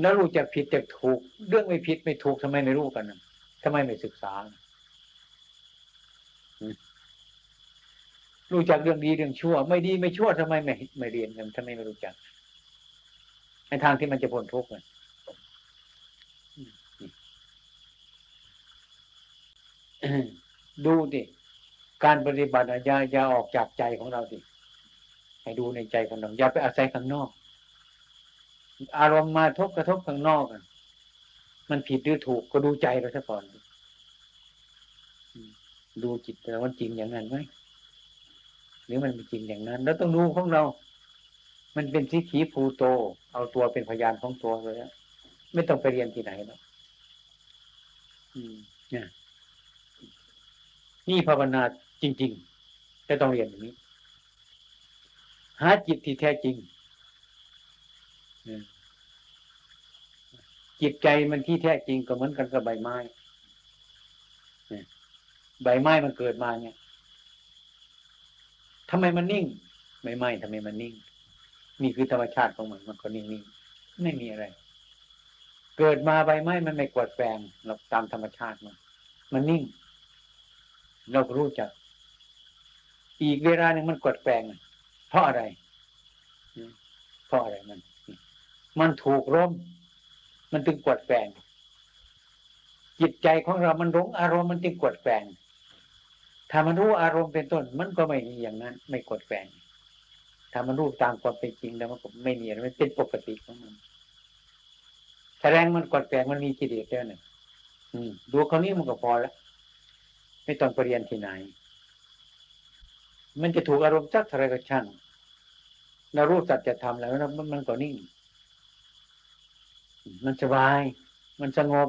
แล้วรู้จักผิดจากถูก เรื่องไม่ผิดไม่ถูกทำไมไม่รู้กันทำไมไม่ศึกษารู้จักเรื่องดีเรื่องชั่ว ไม่ดีไม่ชั่วทำไมไม่ไม่เรียนกันทำไมไม่รู้จักในทางที่มันจะพ้นทุกข์กันดูดิ การปฏิบัติอย่าอย่าออกจากใจของเราดิให้ดูในใจของเราอย่าไปอาศัยข้างนอก อารมณ์มาทบกระทบข้างนอกอะมันผิดหรือถูกก็ดูใจเราซะก่อนดูจิตเรามันจริงอย่างนั้นไหมหรือมันเป็นจริงอย่างนั้น แล้วต้องดูของเรา มันเป็นสิขีภูโต เอาตัวเป็นพยานของตัวเลยไม่ต้องไปเรียนที่ไหนหรอกนี่ภาวนา จริงๆจะต้องเรียนอย่างนี้ หาจิตที่แท้จริงจิตใจมันที่แท้จริงก็เหมือนกันกับใบไม้เนี่ยใบไม้มันเกิดมาเนี่ยทำไมมันนิ่งใบไม้ทำไมมันนิ่ง นี่คือธรรมชาติของมันมันก็นิ่งๆไม่มีอะไร เกิดมาใบไม้มันไม่กวดแปลงเราตามธรรมชาติมันมันนิ่ง เรารู้จัก อีกเวลาหนึ่งมันกดแปลงเพราะอะไรเพราะอะไรมัน มันถูกร่มมันจึงกดแปลงจิตใจของเรามันหลงอารมณ์มันจึงกดแปลงถ้ามันรู้อารมณ์เป็นต้น มันก็ไม่มีอย่างนั้น ไม่กดแปลงถ้ามันรู้ตามความเป็นจริงแล้วมันก็ไม่มีอะไรมันเป็นปกติของมันแสดงมันกดแปลงมันมีกิเลสแล้วเนี่ยดูเขาวนี้มันก็พอแล้วไม่ต้องไปเรียนที่ไหน มันจะถูกอารมณ์สักเท่าไรก็ช่างเรารู้สัจธรรมแล้วมันมันก็นิ่ง มันสบาย มันสงบ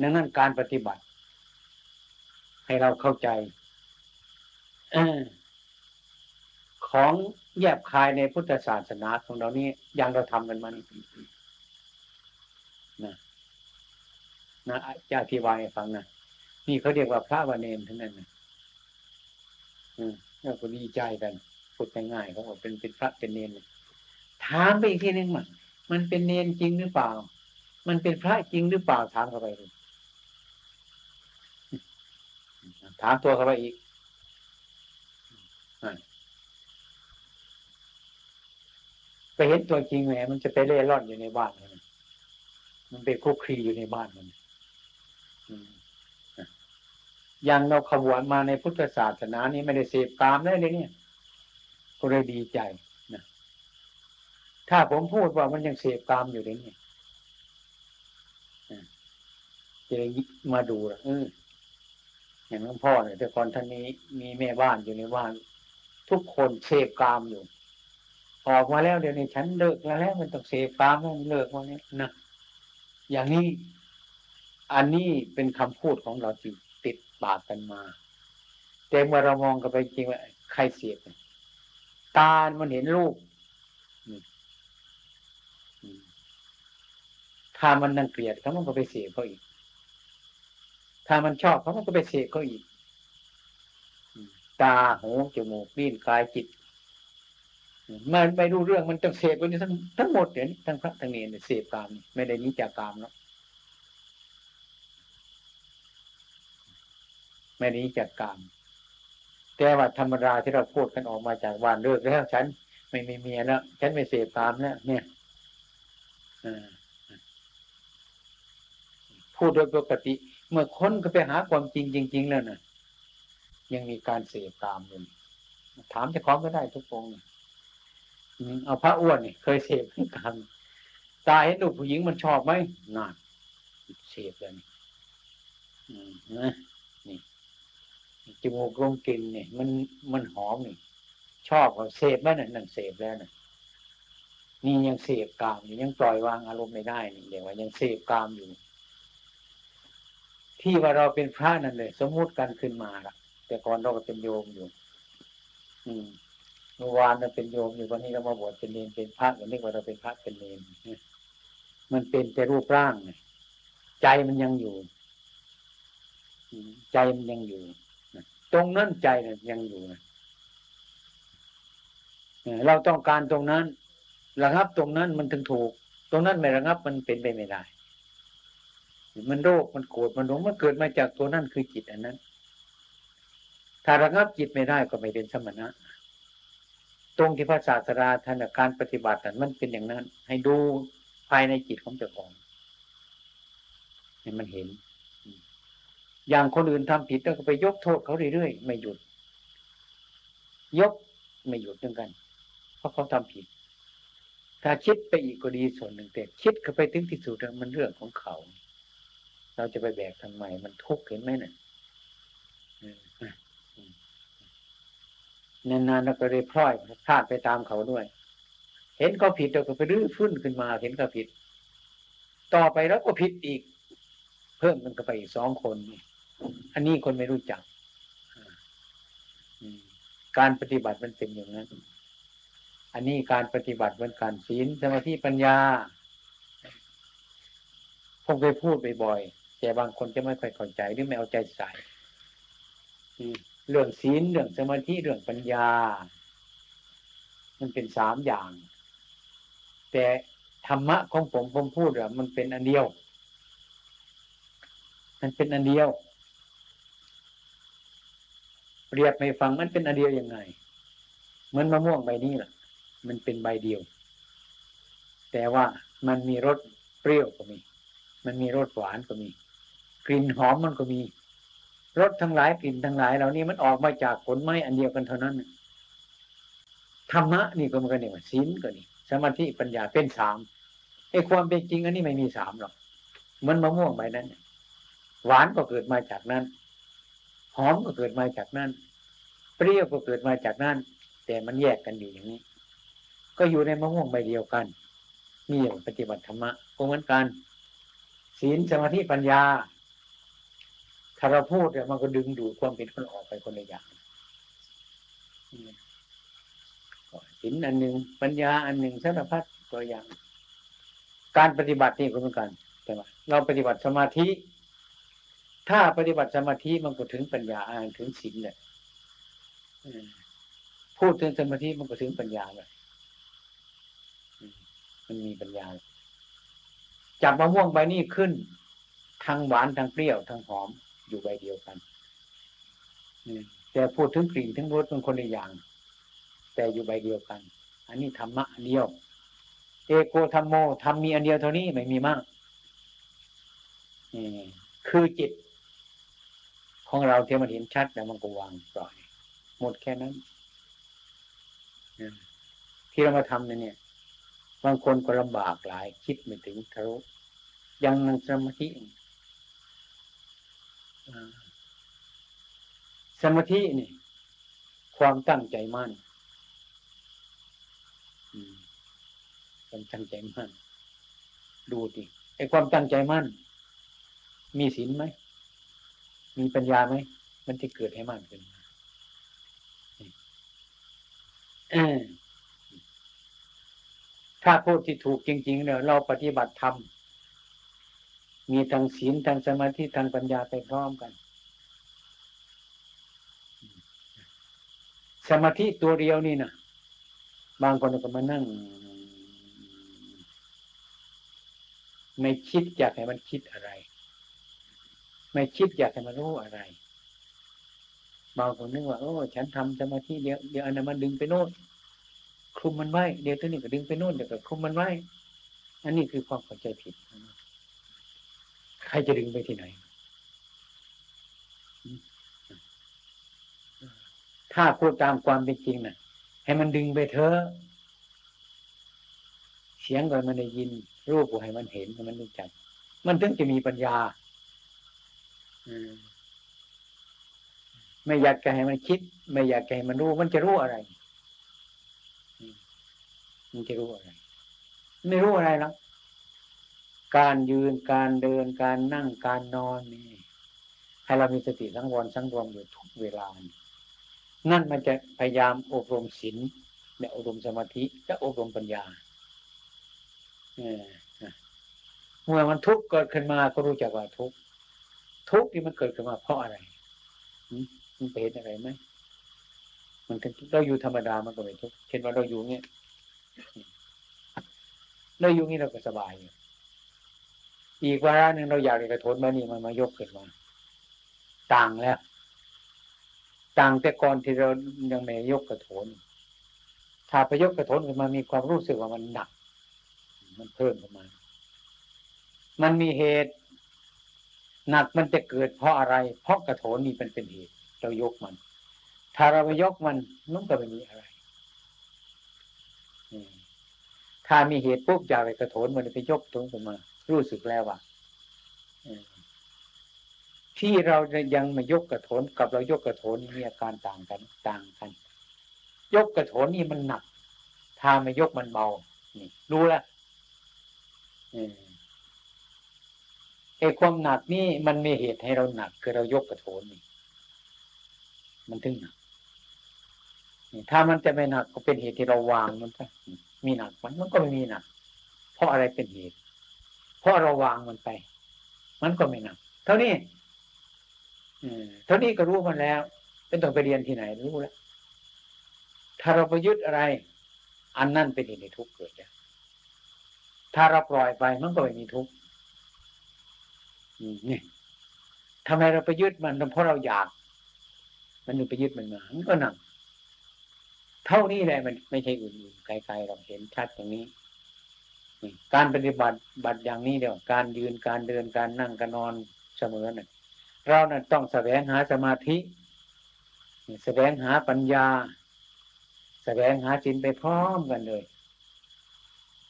ดังนั้นการปฏิบัติ ให้เราเข้าใจอของแยบคายในพุทธศาสนาของเรานี่ยังเราทำกันมานี่นะนะจะอธิบายให้ฟังนะ นี่เขาเรียกว่าพระวเนมทั้งนั้นนะอืมแล้วก็ดีใจกันพูดง่ายๆเขาบอกเป็นเป็นพระเป็นเนนถามไปอีกทีนึงมันมันเป็นเนนจริงหรือเปล่า มันเป็นพระจริงหรือเปล่าถามเข้าไปเลยถามตัวเข้าไปอีกไปเห็นตัวจริงแหมมันจะไปเล่ร่อนอยู่ในบ้านมันมันไปคุกคีอยู่ในบ้านมัน อย่างเราขบวนมาในพุทธศาสนานี้ไม่ได้เสพกามได้เลยเนี่ย ก็เลยดีใจนะถ้าผมพูดว่ามันยังเสพกามอยู่เลยเนี่ยจะมาดูละเอออย่างหลวงพ่อเนี่ยแต่ก่อนท่านนี้มีแม่บ้านอยู่ในบ้าน ทุกคนเสพกามอยู่ ออกมาแล้วเดี๋ยวนี้ฉันเลิกแล้วแล้วมันต้องเสพกามมันเลิกวันนี้นะอย่างนี้ อันนี้เป็นคำพูดของเราจริง ปากกันมา แต่เมื่อเรามองกันไปจริงว่าใครเสียบตา มันเห็นรูปถ้ามันนังเกลียดเขามันก็ไปเสียเขาอีก ถ้ามันชอบเขามันก็ไปเสียเขาอีก ตาหูจมูกลิ้นกายจิต มันไม่รู้เรื่องมันต้องเสพกันทั้งทั้งหมดเดี๋ยวนี้ทั้งพระทั้งเนรเสพกามไม่ได้นิจากามแล้ว ไม่นี้จากกรรมแต่ว่าธรรมดาที่เราพูดกันออกมาจากบ้านเลิกแล้วฉันไม่มีเมียแล้วฉันไม่เสพกามแล้วเนี่ยพูดโดยปกติ เมื่อคนก็ไปหาความจริงจริง ๆ แล้วนะยังมีการเสพกามอยู่ถามจะคล้องก็ได้ทุกองเอาพระอ้วนนี่เคยเสพกามตาเห็นลูกผู้หญิงมันชอบไหมน่าเสพเลยนะ จมูกลงกลิ่นเนี่ย มันมันหอมนี่ชอบเขาเสพบ้านนั่นเสพแล้วน่ะ นี่ยังเสพกามอยู่ยังปล่อยวางอารมณ์ไม่ได้นี่เดี๋ยวว่ายังเสพกามอยู่ ที่ว่าเราเป็นพระนั่นเลย สมมุติกันขึ้นมาละแต่ก่อนเราก็เป็นโยมอยู่ อืมเมื่อวานเราเป็นโยมอยู่วันนี้เรามาบวชเป็นเนรเป็นพระอย่างนี้ว่าเราเป็นพระเป็นเนรมันเป็นแต่รูปร่างไงใจมันยังอยู่ ใจมันยังอยู่ ตรงนั้นใจเนี่ยยังอยู่นะเราต้องการตรงนั้นระงับตรงนั้นมันถึงถูก ตรงนั้นไม่ระงับมันเป็นไปไม่ได้ มันโรคมันโกรธมันหลงมันเกิดมาจากตัวนั้นคือจิตอันนั้น ถ้าระงับจิตไม่ได้ก็ไม่เป็นสมณะ ตรงที่พระศาสดาท่านการปฏิบัตินั้นมันเป็นอย่างนั้น ให้ดูภายในจิตของเจ้าของให้มันเห็น อย่างคนอื่นทำผิดแล้วก็ไปยกโทษเขาเรื่อยๆไม่หยุด ยกไม่หยุดเหมือนกัน เพราะเขาทำผิด ถ้าคิดไปอีกก็ดีส่วนหนึ่งแต่คิดเข้าไปถึงที่สุดมันเรื่องของเขา เราจะไปแบกทำไมมันทุกข์เห็นไหมเนี่ยนานๆเราก็เลยพลอยพลาดไปตามเขาด้วย เห็นเขาผิดเราก็ไปรื้อฟื้นขึ้นมา เห็นเขาผิด ต่อไปแล้วก็ผิดอีก เพิ่มมันก็ไปอีกสองคน อันนี้คนไม่รู้จักการปฏิบัติมันเป็นอย่างนั้น อันนี้การปฏิบัติเป็นการศีลสมาธิปัญญาผมเคยพูดบ่อยๆแต่บางคนจะไม่ค่อยเข้าใจหรือไม่เอาใจใส่เรื่องศีลเรื่องสมาธิเรื่องปัญญา มันเป็นสามอย่าง แต่ธรรมะของผมผมพูดอะมันเป็นอันเดียว มันเป็นอันเดียว เปรียบให้ฟังมันเป็นอันเดียวยังไง เหมือนมะม่วงใบนี้แหละมันเป็นใบเดียว แต่ว่ามันมีรสเปรี้ยวก็มี มันมีรสหวานก็มี กลิ่นหอมมันก็มีรสทั้งหลายกลิ่นทั้งหลายเหล่านี้มันออกมาจากผลไม้อันเดียวกันเท่านั้นธรรมะนี่ก็มันก็เนี่ยศีลก็นี่ สมาธิปัญญาเป็นสามไอ้ความเป็นจริงอันนี้ไม่มีสามหรอกเหมือนมะม่วงใบนั้น หวานก็เกิดมาจากนั้น หอมก็เกิดมาจากนั้นเปรี้ยวก็เกิดมาจากนั้นแต่มันแยกกันอยู่อย่างนี้ ก็อยู่ในมะม่วงใบเดียวกันมีอย่างปฏิบัติธรรมะก็เหมือนกัน ศีลสมาธิปัญญาถ้าเราพูดเนี่ยมันก็ดึงดูดความเป็นคนออกไปคนละอย่างศีลอันหนึ่งปัญญาอันหนึ่งสารพัดตัวอย่าง การปฏิบัตินี่ก็เหมือนกันใช่ไหมเราปฏิบัติสมาธิ ถ้าปฏิบัติสมาธิมันก็ถึงปัญญาอ่านถึงศีลเลยพูดถึงสมาธิมันก็ถึงปัญญาเลยมันมีปัญญา จับมะม่วงใบนี้ขึ้นทางหวานทางเปรี้ยวทางหอมอยู่ใบเดียวกันแต่พูดถึงกลิ่นถึงรสเป็นคนละอย่าง แต่อยู่ใบเดียวกัน อันนี้ธรรมะเดียว เอโกธรรมโมทำมีอันเดียวเท่านี้ไม่มีมากคือจิต ของเราเที่มันเห็นชัดแล้วมันก็วางปล่อย หมดแค่นั้นที่เรามาทำเนี่ยบางคนก็ลำบากหลาย คิดไม่ถึงทะลุยังนั่งสมาธิสมาธินี่ ความตั้งใจมั่นความตั้งใจมั่น ดูดิไอ้ความตั้งใจมั่น มีศีลไหม มีปัญญาไหมมันจะเกิดให้มั่นขึ้นมาถ้าพูดที่ถูกจริง ๆ เนี่ย เราปฏิบัติธรรมมีทั้งศีลทั้งสมาธิทั้งปัญญาไปพร้อมกัน สมาธิตัวเดียวนี่นะบางคนก็มานั่ง ไม่คิดอยากให้มันคิดอะไร ไม่คิดอยากให้มันรู้อะไรบางคนนึกว่าโอ้ฉันทำสมาธิเดี๋ยวเดี๋ยวอันนั้นมันดึงไปโน่นคลุมมันไว้เดี๋ยวตัวนี้ก็ดึงไปโน่นเดี๋ยวก็คลุมมันไว้ อันนี้คือความเข้าใจผิด ใครจะดึงไปที่ไหน ถ้าพูดตามความเป็นจริงนะ่ะ ให้มันดึงไปเถอะเสียงก็มันได้ยิน รูปก็ให้มันเห็นให้มันรู้จัก มันถึงจะมีปัญญา ไม่อยากจะให้มันคิด ไม่อยากให้มันรู้ มันจะรู้อะไร มันจะรู้อะไร ไม่รู้อะไรหรอกการยืนการเดินการนั่งการนอนนี่ให้เรามีสติทั้งวันทั้งรวมอยู่ทุกเวลา นั่นมันจะพยายามอบรมศีลและอบรมสมาธิและอบรมปัญญาเมื่อมันทุกข์เกิดขึ้นมาก็รู้จักว่าทุกข์ ทุกข์ที่มันเกิดขึ้นมาเพราะอะไรมันเป็นอะไรไหมมันเราอยู่ธรรมดามันก็ไม่ทุกข์เช่นว่าเราอยู่เนี้ยเราอยู่นี้เราก็สบายอยู่อีกวาระหนึ่งเราอยากกระโถนมานี่มันมายกขึ้นมา ต่างแล้ว ต่างแต่ก่อนที่เรายังไม่ยกกระโถนถ้าไปยกกระโถนขึ้นมามีความรู้สึกว่ามันหนัก มันเพิ่มขึ้นมา มันมีเหตุ หนักมันจะเกิดเพราะอะไร เพราะกระโถนนี่เป็นเป็นเหตุ เรายกมัน ถ้าเราไปยกมันมันก็ไม่มีอะไรถ้ามีเหตุปุ๊บอย่าไปกระโถนมันไปยกตรงขึ้นมา รู้สึกแล้วว่าที่เรายังม่ยกกระโถนกับเรายกกระโถนมีอาการต่างกัน ต่างกัน ยกกระโถนนี่มันหนัก ถ้าไม่ยกมันเบา นี่ รู้แล้วอืม ไอ้ความหนักนี่มันมีเหตุให้เราหนัก คือเรายกกระโถนนี่ มันถึงหนักถ้ามันจะไม่หนักก็เป็นเหตุที่เราวางมันไปมีหนักมันมันก็ไม่มีหนัก เพราะอะไรเป็นเหตุ เพราะเราวางมันไป มันก็ไม่หนัก เท่านี้เท่านี้ก็รู้มันแล้ว เป็นต้องไปเรียนที่ไหนรู้แล้ว ถ้าเราไปยึดอะไร อันนั่นเป็นเหตุในทุกข์เกิดแล้วถ้าเราปล่อยไปมันก็ไม่มีทุกข์ นี่ทำไมเราไปยึดมันเพราะเราอยาก มันถึงไปยึดมันมามันก็หนักเท่านี้แหละมันไม่ใช่อื่นๆไกลๆเราเห็นชัดอย่างนี้การปฏิบัติบัติอย่างนี้เดียวการยืนการเดินการนั่งการนอนเสมอน่ะเรานั้นต้องแสวงหาสมาธิแสวงหาปัญญา แสวงหาจินไปพร้อมกันเลย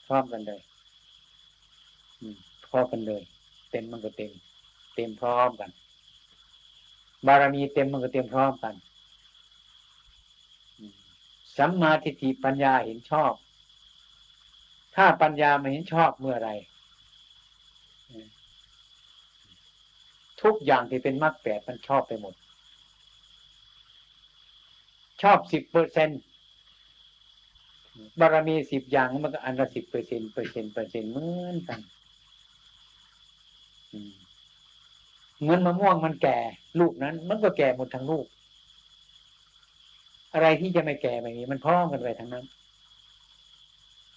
พร้อมกันเลยพร้อมกันเลย เต็มมันก็เต็ม เต็มพร้อมกัน บารมีเต็มมันก็เต็มพร้อมกันสัมมาทิฏฐิปัญญาเห็นชอบ ถ้าปัญญาไม่เห็นชอบเมื่อไรทุกอย่างที่เป็นมรรคแปดมันชอบไปหมด ชอบสิบเปอร์เซ็นบารมีสิบอย่างมันก็อันละสิบเปอร์เซ็นเปอร์เซ็นเปอร์เซ็นเหมือนกัน เหมือนมะม่วงมันแก่ลูกนั้น มันก็แก่หมดทั้งลูก อะไรที่จะไม่แก่ไม่มีมันพร้อมกันไปทั้งนั้น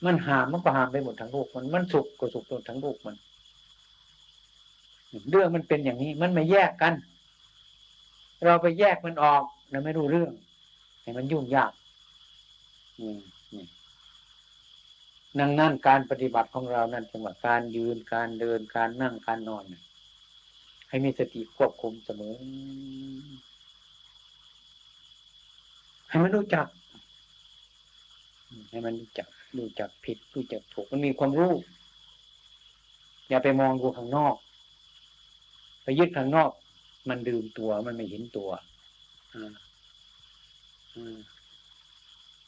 มันหามมันก็หามไปหมดทั้งลูกมันมันสุกก็สุกหมดทั้งลูกมันเรื่องมันเป็นอย่างนี้ มันไม่แยกกัน เราไปแยกมันออกเราไม่รู้เรื่องให้มันยุ่งยาก นั่งนั่นการปฏิบัติของเรานั่นจังหวะการยืนการเดินการนั่งการนอน ให้มีสติควบคุมเสมอ ให้มันรู้จัก ให้มันรู้จักรู้จักผิดรู้จักถูกมันมีความรู้ อย่าไปมองดูข้างนอก ไปยึดข้างนอก มันดืมตัวมันไม่เห็นตัว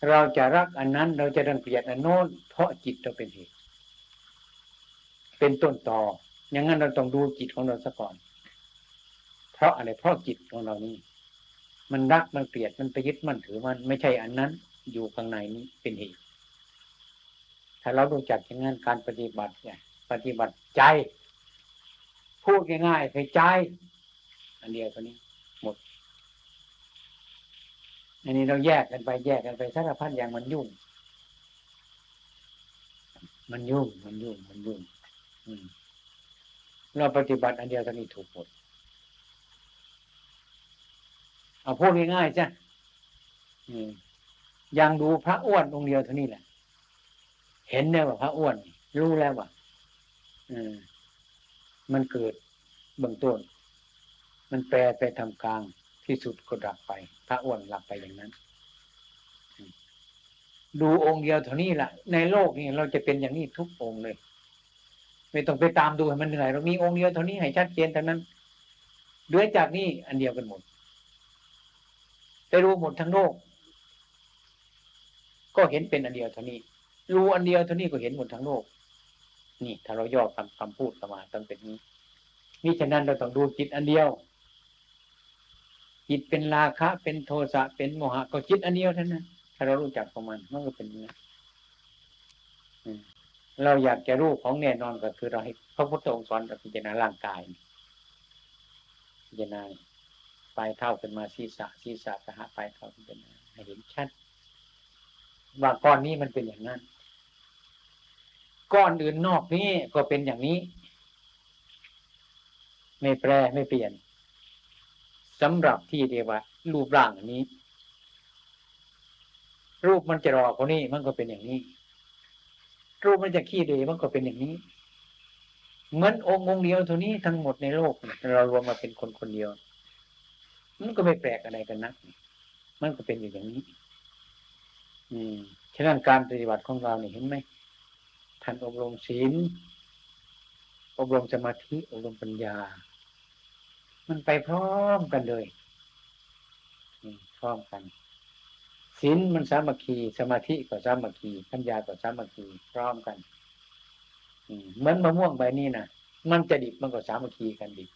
เราจะรักอันนั้น เราจะดังเกลียดอันโน้น เพราะจิตเราเป็นเหตุเป็นต้นต่ออย่างนั้นเราต้องดูจิตของเราซะก่อน เพราะอะไรเพราะจิตของเรานี่มันรักมันเกลียดมันไปยึดมันถือมันไม่ใช่อันนั้นอยู่ข้างในนี้เป็นเหตุ ถ้าเราดูจักอย่างนั้นการปฏิบัติเนี่ยปฏิบัติใจพูดง่ายๆคือใจ อันเดียวตัวนี้หมด อันนี้เราแยกกันไปแยกกันไปสารพัดอย่างมันยุ่ง มันยุ่งมันยุ่งมันยุ่งเราปฏิบัติอันเดียวตัวนี้ถูกหมดเอาพูดง่ายๆจ้ะยังดูพระอ้วนองค์เดียวเท่านี้แหละ เห็นแล้วว่าพระอ้วน รู้แล้วว่าอมมันเกิดเบื้องต้น มันแปรไปทำกลางที่สุดก็ดับไป ระอ้วนหลับไปอย่างนั้น ดูองค์เดียวเท่านี้แหละในโลกนี้เราจะเป็นอย่างนี้ทุกองค์เลย ไม่ต้องไปตามดูให้มันเหนื่อยเรามีองค์เดียวเท่านี้ให้ชัดเจนเท่านั้นด้วยจากนี้อันเดียวกันหมดไปรู้หมดทั้งโลก ก็เห็นเป็นอันเดียวเท่านี้ รู้อันเดียวเท่านี้ก็เห็นหมดทั้งโลก นี่ถ้าเราย่อคำคำพูดประมาณต้องเป็นนี้มิฉะนั้นเราต้องดูจิตอันเดียว จิตเป็นราคะ เป็นโทสะเป็นโมหะก็จิตอันเดียวเท่านั้นถ้าเรารู้จักของมันมันก็เป็นนี้เราอยากจะรู้ของแน่นอนก็คือเราให้พระพุทธองค์สอนเราพิจารณาร่างกายพิจารณาปลายเท่าขึ้นมาศีรษะศีรษะกระหะปลายเท่าพิจารณาให้เห็นชัดว่าก้อนนี้มันเป็นอย่างนั้น ก้อนอื่นนอกนี้ก็เป็นอย่างนี้ ไม่แปรไม่เปลี่ยน สำหรับที่เดียวว่า รูปร่างอันนี้ รูปมันจะรอคนนี้มันก็เป็นอย่างนี้ รูปมันจะขี้เดมันก็เป็นอย่างนี้ เหมือนองค์องค์เดียวเท่านี้ทั้งหมดในโลก เรารวมมาเป็นคนคนเดียว มันก็ไม่แปลกอะไรกันนักมันก็เป็นอยู่อย่างนี้ อืมฉะนั้นการปฏิบัติของเราเนี่ยเห็นไหมท่านอบรมศีล อบรมสมาธิ อบรมปัญญา มันไปพร้อมกันเลยพร้อมกันศีลมันสามัคคีสมาธิก็สามัคคีปัญญาก็สามัคคีพร้อมกันเหมือนมะม่วงใบนี้นะมันจะดิบมันก็สามัคคีกันดิบ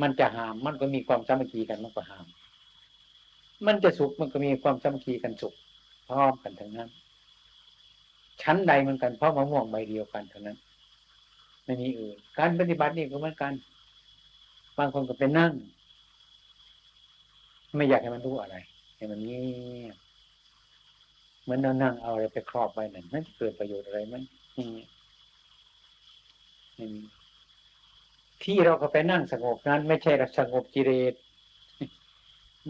มันจะหามมันก็มีความสามัคคีกันมันก็หาม มันจะสุกมันก็มีความสามัคคีกันสุกพร้อมกันทั้งนั้น ชั้นใดเหมือนกันเพราะมะม่วงใบเดียวกันเท่านั้นไม่มีอื่น การปฏิบัตินี่ก็เหมือนกัน บางคนก็ไปนั่ง ไม่อยากให้มันรู้อะไร ให้มันเงียบเหมือนเรานั่งเอาอะไรไปครอบไว้นั่นมันจะเกิดประโยชน์อะไรไหมที่เราก็ไปนั่งสงบนั้น ไม่ใช่เราสงบกิเลส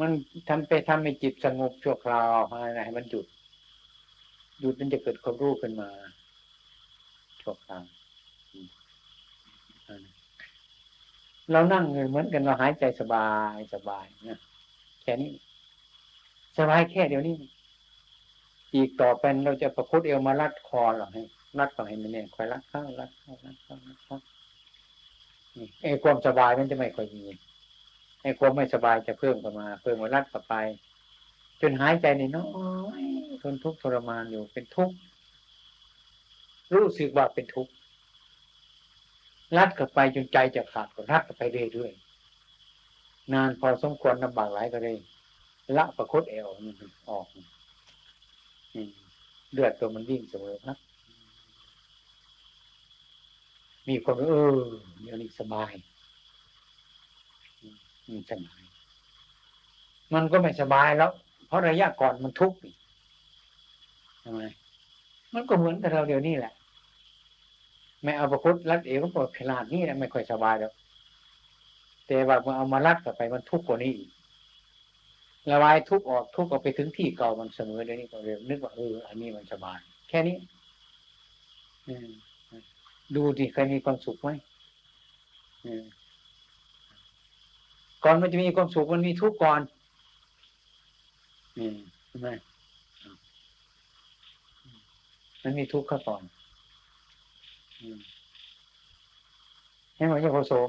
มันทำไปทำให้จิตสงบชั่วคราวอะไรให้มันหยุดหยุดมันจะเกิดความรู้ขึ้นมาชั่วคราว เรานั่งเหมือนกันเราหายใจสบายสบายนะแค่นี้ สบายแค่เดียวนี้ อีกต่อไปเราจะประคุดเอวมารัดคอหรอให้รัดต่อให้มันเนี่ยคอยรัดเข้ารัดเข้ารัดเข้ารัดเข้านี่ไอ้ความสบายมันจะไม่ค่อยมีไอ้ความไม่สบายจะเพิ่มขึ้นมา เพิ่มมารัดต่อไป จนหายใจในน้อยทนทุกข์ทรมานอยู่เป็นทุกข์รู้สึกว่าเป็นทุกข์ รัดกับไปจนใจจะขาดก็รัดกับไปเรื่อยๆนานพอสมควรลำบากหลายก็เลยละประคตเอวมันออกเลือดตัวมันวิ่งเสมอครับ มีคนเออเดี๋ยวนี้สบายมันสบาย มันก็ไม่สบายแล้ว เพราะระยะก่อนมันทุกข์ทำไมมันก็เหมือนกับเราเดี๋ยวนี้แหละ ไม่เอาประคุดรัดเอวก็ปวดขนาดนี้นะไม่ค่อยสบายแล้วแต่ว่าเมื่อเอามารัดกลับไปมันทุกข์กว่านี้อีกระบายทุกข์ออกทุกข์ออกไปถึงที่เก่ามันเสมอเดี๋ยวนี้ก็เรียนึกว่าเอออันนี้มันสบาย แค่นี้ดูดิใครมีความสุขไหมก่อนมันจะมีความสุขมันมีทุกข์ก่อนนี่ใช่ไหมมันมีทุกข์ข้าก่อน ให้มันจะผสม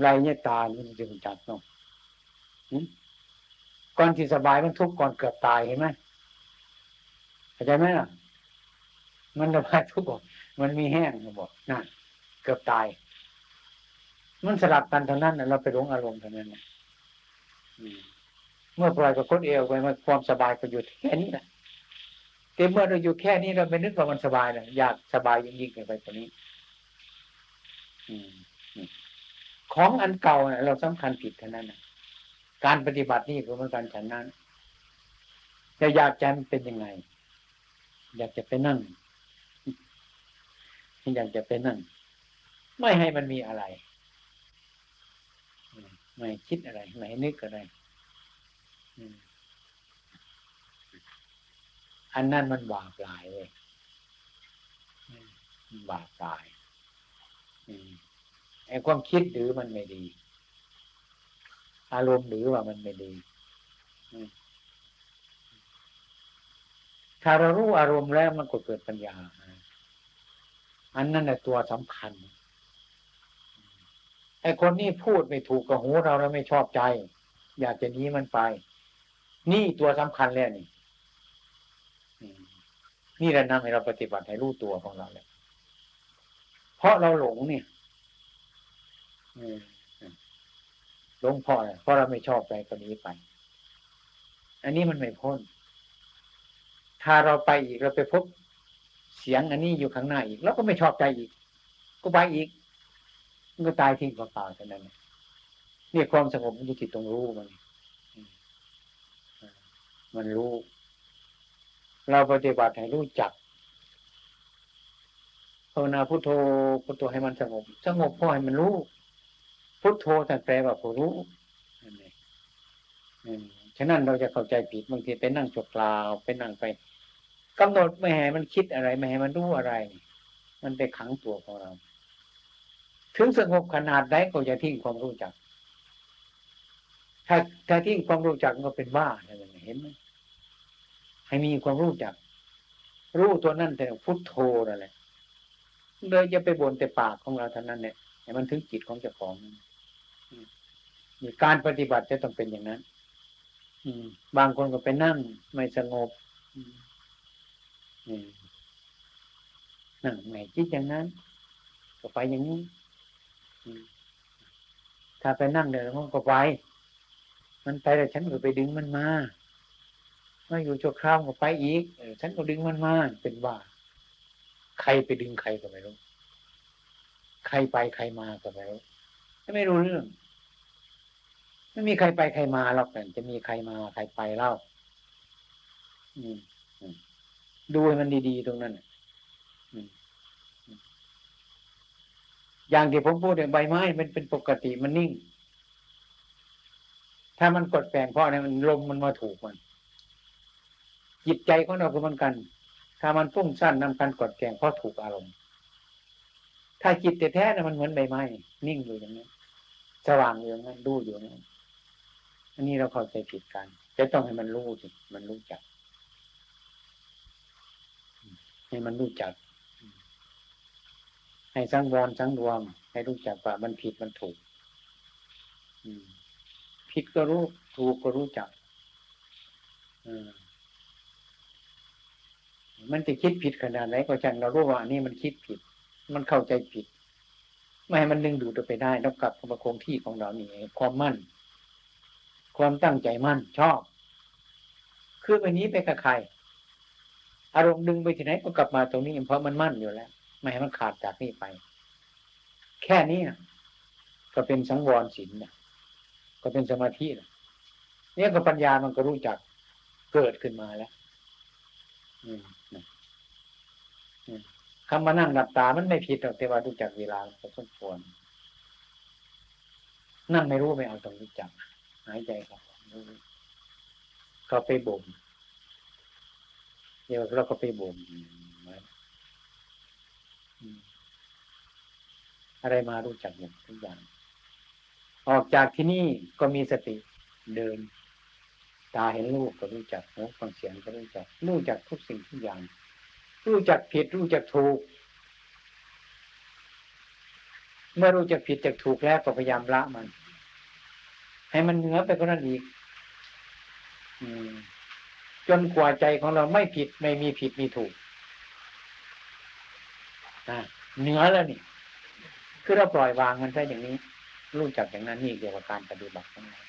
ไรเนี่ยตานี่มันจึงจัดเนาะก่อนที่สบายมันทุกข์ก่อนเกือบตายเห็นไหมเข้าใจไหมล่ะ มันระบายทุกข์มันมีแห้งบอกนั่นเกือบตาย มันสลับกันเท่านั้นเราไปหลงอารมณ์เท่านั้นเมื่อปล่อยกับคนเอวไปมันความสบายก็อยู่แค่นี้แหละ แต่เมื่อเราอยู่แค่นี้เราไม่นึกว่ามันสบายนะอยากสบายยิ่งยิ่งไปกว่านี้ของอันเก่าเราสำคัญผิดเท่านั้นนะการปฏิบัตินี่คือมันการฉันนั้นจะอยากจะเป็นยังไง อยากจะไปนั่งอยากจะไปนั่ง ไม่ให้มันมีอะไร ไม่คิดอะไร ไม่นึกอะไรอั อันนั้นมันบาปลายเลยบาปลายไอ้ความคิดหรือมันไม่ดี อารมณ์หรือว่ามันไม่ดีถ้าเรารู้อารมณ์แล้วมันก็เกิดปัญญา อันนั้นแหละตัวสำคัญไอ้คนนี้พูดไม่ถูกกับหูเราแล้วไม่ชอบใจ อยากจะหนีมันไป นี่ตัวสำคัญแล้วนี่ นี่แหละนำให้เราปฏิบัติให้รู้ตัวของเราเลยเพราะเราหลงเนี่ยหลงพ่อเพราะเราไม่ชอบใจคนนี้ไป อันนี้มันไม่พ้น ถ้าเราไปอีกเราไปพบเสียงอันนี้อยู่ข้างหน้าอีกเราก็ไม่ชอบใจอีก ก็ไปอีกมันก็ตายทิ้งเปล่าๆเท่านั้นนี่ความสงบมันอยู่ที่ตรงรู้มันมันรู้ เราปฏิบัติให้รู้จักภาวนาพุทโธพุทโธให้มันสงบ สงบพอให้มันรู้ พุทโธท่แปลว่าผู้รู้ฉะนั้นเราจะเข้าใจผิดบางทีไปนั่งจดกล่าวไปนั่งไปกำหนดไม่ให้มันคิดอะไรไม่ให้มันรู้อะไร มันไปขังตัวของเรา ถึงสงบขนาดใดก็จะทิ้งความรู้จัก ถ้าถ้าทิ้งความรู้จักก็เป็นบ้าอะไรเห็นไหม ให้มีความรู้จัก รู้ตัวนั่นแต่พุทโธนั่นแหละเลยจะไปบ่นแต่ปากของเราเท่านั้นเนี่ยให้มันถึงจิตของเจ้าของมีการปฏิบัติจะต้องเป็นอย่างนั้น อืม บางคนก็ไปนั่ง ไม่สงบนั่งไม่คิดอย่างนั้น ก็ไปอย่างนี้ถ้าไปนั่งเดี๋ยวมันก็ไป มันไปแล้วฉันก็ไปดึงมันมา มาอยู่ชั่วคราวก็ไปอีกฉันก็ดึงมันมาเป็นว่า ใครไปดึงใครก็ไม่รู้ ใครไปใครมาก็ไม่รู้ไม่รู้เรื่องไม่มีใครไปใครมาหรอกแต่จะมีใครมาใครไปเล่าดูให้มันดีๆตรงนั้นน่ะอืมอืมอย่างที่ผมพูดเนี่ยใบไม้มันเป็นปกติมันนิ่ง ถ้ามันกดแปลงเพราะอะไรมันลมมันมาถูกมัน จิตใจของเราก็เหมือนกัน ถ้ามันฟุ้งซ่านนำการกดแกงเพราะถูกอารมณ์ ถ้าจิตแท้ๆนะมันเหมือนใบไม้นิ่งอยู่อย่างนั้นสว่างอยู่อย่างนั้นดูอยู่อย่างนั้นอันนี้เราเข้าใจผิดกันจะต้องให้มันรู้สิมันรู้จัก ให้มันรู้จัก ให้สังวรสังรวม ให้รู้จักว่ามันผิดมันถูกผิดก็รู้ถูกก็รู้จัก อืม มันจะคิดผิดขนาดไหนก็ช่างเรารู้ว่าอันนี่มันคิดผิด มันเข้าใจผิด ไม่ให้มันดึงดูดไปได้ต้องกลับมาคงที่ของเรานี่ความมั่น ความตั้งใจมั่นชอบ คือไปนี้ไปกับใคร อารมณ์ดึงไปที่ไหนก็กลับมาตรงนี้เพราะมันมั่นอยู่แล้ว ไม่ให้มันขาดจากนี่ไป แค่นี้นะก็เป็นสังวรศีลนะก็เป็นสมาธินะเนี่ยก็ปัญญามันก็รู้จักเกิดขึ้นมาแล้ว อืม คำมานั่งหลับตา มันไม่ผิดหรอกแต่ว่ารู้จักเวลาพอสมควร นั่งไม่รู้ไม่เอาต้องรู้จัก หายใจครับเขาไปบ่มเดี๋ยวเราก็ไปบ่มไว้อืมอะไรมารู้จักหมดทุกอย่าง ออกจากที่นี่ก็มีสติเดิน ตาเห็นรูปก็รู้จักหูฟังเสียงก็รู้จัก รู้จักทุกสิ่งทุกอย่าง รู้จักผิดรู้จักถูก เมื่อรู้จักผิดจักถูกแล้วก็พยายามละมัน ให้มันเหนือไปกว่านั้นอีกจนกว่าใจของเราไม่ผิดไม่มีผิดมีถูกเหนือแล้วนี่ คือเราปล่อยวางมันได้อย่างนี้ รู้จักอย่างนั้นนี่เกี่ยวกับการปฏิบัติของเรา